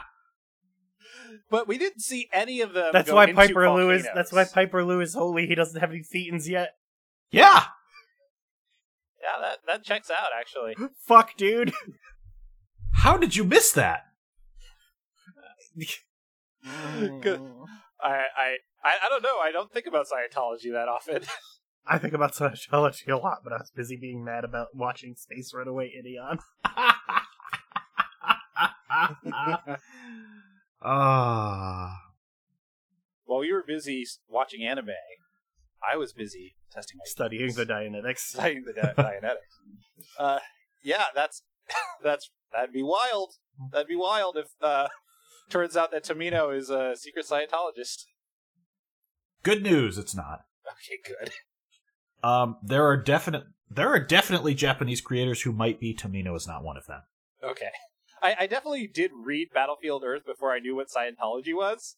But we didn't see any of them. That's go why into Piper Lou is. That's why Piper Lou is holy. He doesn't have any thetans yet. Yeah! Yeah, that that checks out actually. Fuck, dude. How did you miss that? I, I I I don't know. I don't think about Scientology that often. I think about Scientology a lot, but I was busy being mad about watching Space Runaway Ideon. Ah. While you were busy watching anime, I was busy testing my Studying the Dianetics. studying the Di- Dianetics. Uh, yeah, that's that's that'd be wild. That'd be wild if uh, turns out that Tomino is a secret Scientologist. Good news, it's not. Okay, good. Um, there are definite there are definitely Japanese creators who might be. Tomino is not one of them. Okay, I, I definitely did read Battlefield Earth before I knew what Scientology was,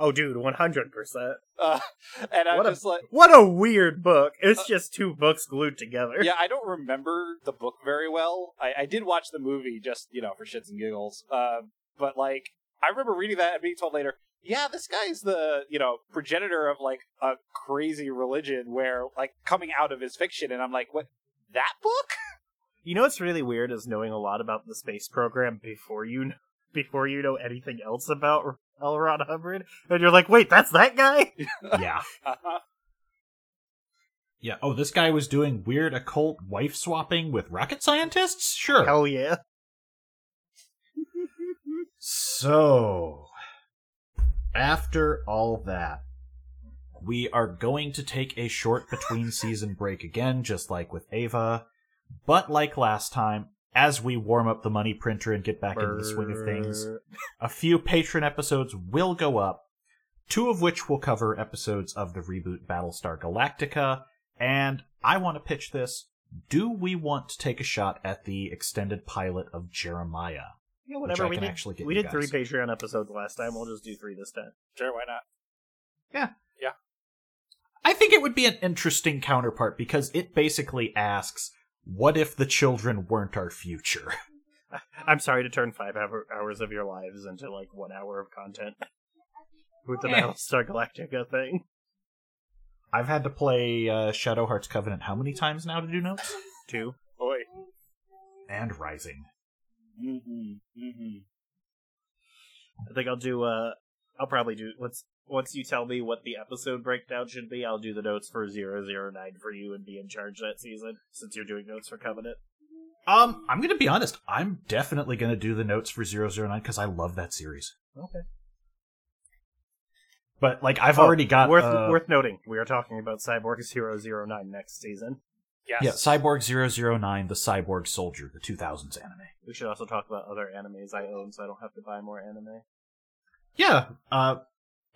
Oh, dude, 100%. uh, and I'm What a- just like, What a weird book. It's just two books glued together. yeah, I don't remember the book very well. I, I did watch the movie just you know for shits and giggles. Uh, but like I remember reading that and being told later, yeah, this guy's the you know progenitor of like a crazy religion where like coming out of his fiction, and I'm like, what that book? You know what's really weird is knowing a lot about the space program before you kn- before you know anything else about L. Ron Hubbard, and you're like, wait, that's that guy. yeah. Uh-huh. Yeah. Oh, this guy was doing weird occult wife swapping with rocket scientists? Sure. Hell yeah. So, after all that, we are going to take a short between season break again, just like with Eva. But like last time, as we warm up the money printer and get back into the swing of things, a few Patreon episodes will go up, two of which will cover episodes of the reboot Battlestar Galactica. And I want to pitch this. Do we want to take a shot at the extended pilot of Jeremiah? Yeah, which whatever. I We can did, actually get we you did three. Patreon episodes last time. We'll just do three this time. Sure, why not? Yeah. Yeah. I think it would be an interesting counterpart because it basically asks, what if the children weren't our future? I'm sorry to turn five hour, hours of your lives into like one hour of content with the. Battlestar Galactica thing. I've had to play uh, Shadow Hearts Covenant how many times now to do notes? Two. Boy. And Rising. Mm-hmm. Mm-hmm. I think I'll do. Uh, I'll probably do. Once once you tell me what the episode breakdown should be, I'll do the notes for 009 for you and be in charge that season since you're doing notes for Covenant. Um, I'm gonna be honest. I'm definitely gonna do the notes for 009 because I love that series. Okay. But like, I've already got worth uh, worth noting. We are talking about Cyborg 009 next season. Yes. yeah, Cyborg 009, the Cyborg Soldier, the 2000s anime. We should also talk about other animes I own, so I don't have to buy more anime. Yeah. Uh,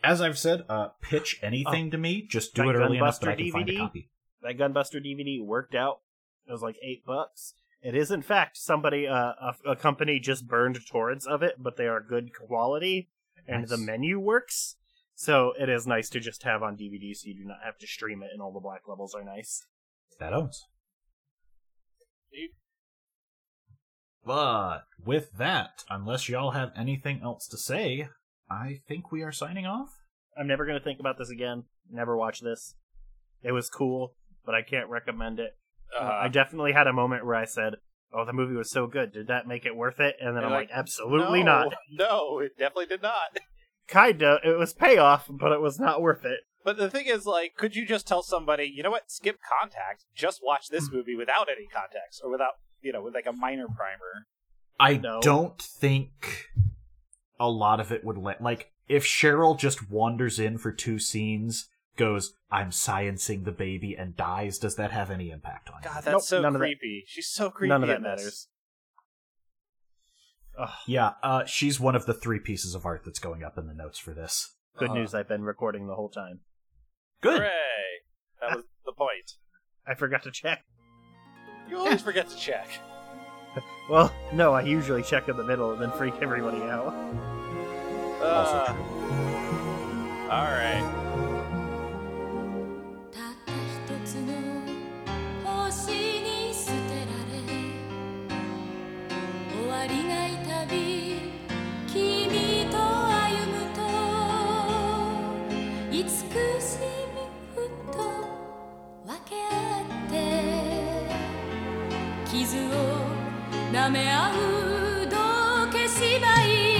as I've said, uh, pitch anything to me. Just do it early enough that Gunbuster I can find a DVD? copy. That Gunbuster DVD worked out. It was like eight bucks. It is, in fact, somebody, uh, a, a company just burned torrents of it, but they are good quality, and the menu works. So it is nice to just have on DVD, so you do not have to stream it, and all the black levels are nice. That owns. But with that, unless y'all have anything else to say, I think we are signing off. I'm never gonna think about this again. Never watch this. It was cool, but I can't recommend it. Uh, I definitely had a moment where I said, "Oh, the movie was so good. Did that make it worth it?" And then You're I'm like, like, "Absolutely no, not." No, it definitely did not. Kinda. It was payoff, but it was not worth it. But the thing is, like, could you just tell somebody, you know what, skip contact, just watch this hmm. movie without any context or without, you know, with like a minor primer? I no. don't think a lot of it would let. Like, if Cheryl just wanders in for two scenes, goes, I'm sciencing the baby, and dies, does that have any impact on God, you? that's nope, so creepy. That. She's so creepy. None of that matters. Yeah, uh, she's one of the three pieces of art that's going up in the notes for this. Good uh, news, I've been recording the whole time. Good. Hooray! That was the point. I forgot to check. You always forget to check. Well, no, I usually check in the middle and then freak everybody out. Also ah. all right. 傷を舐め合う道化芝居。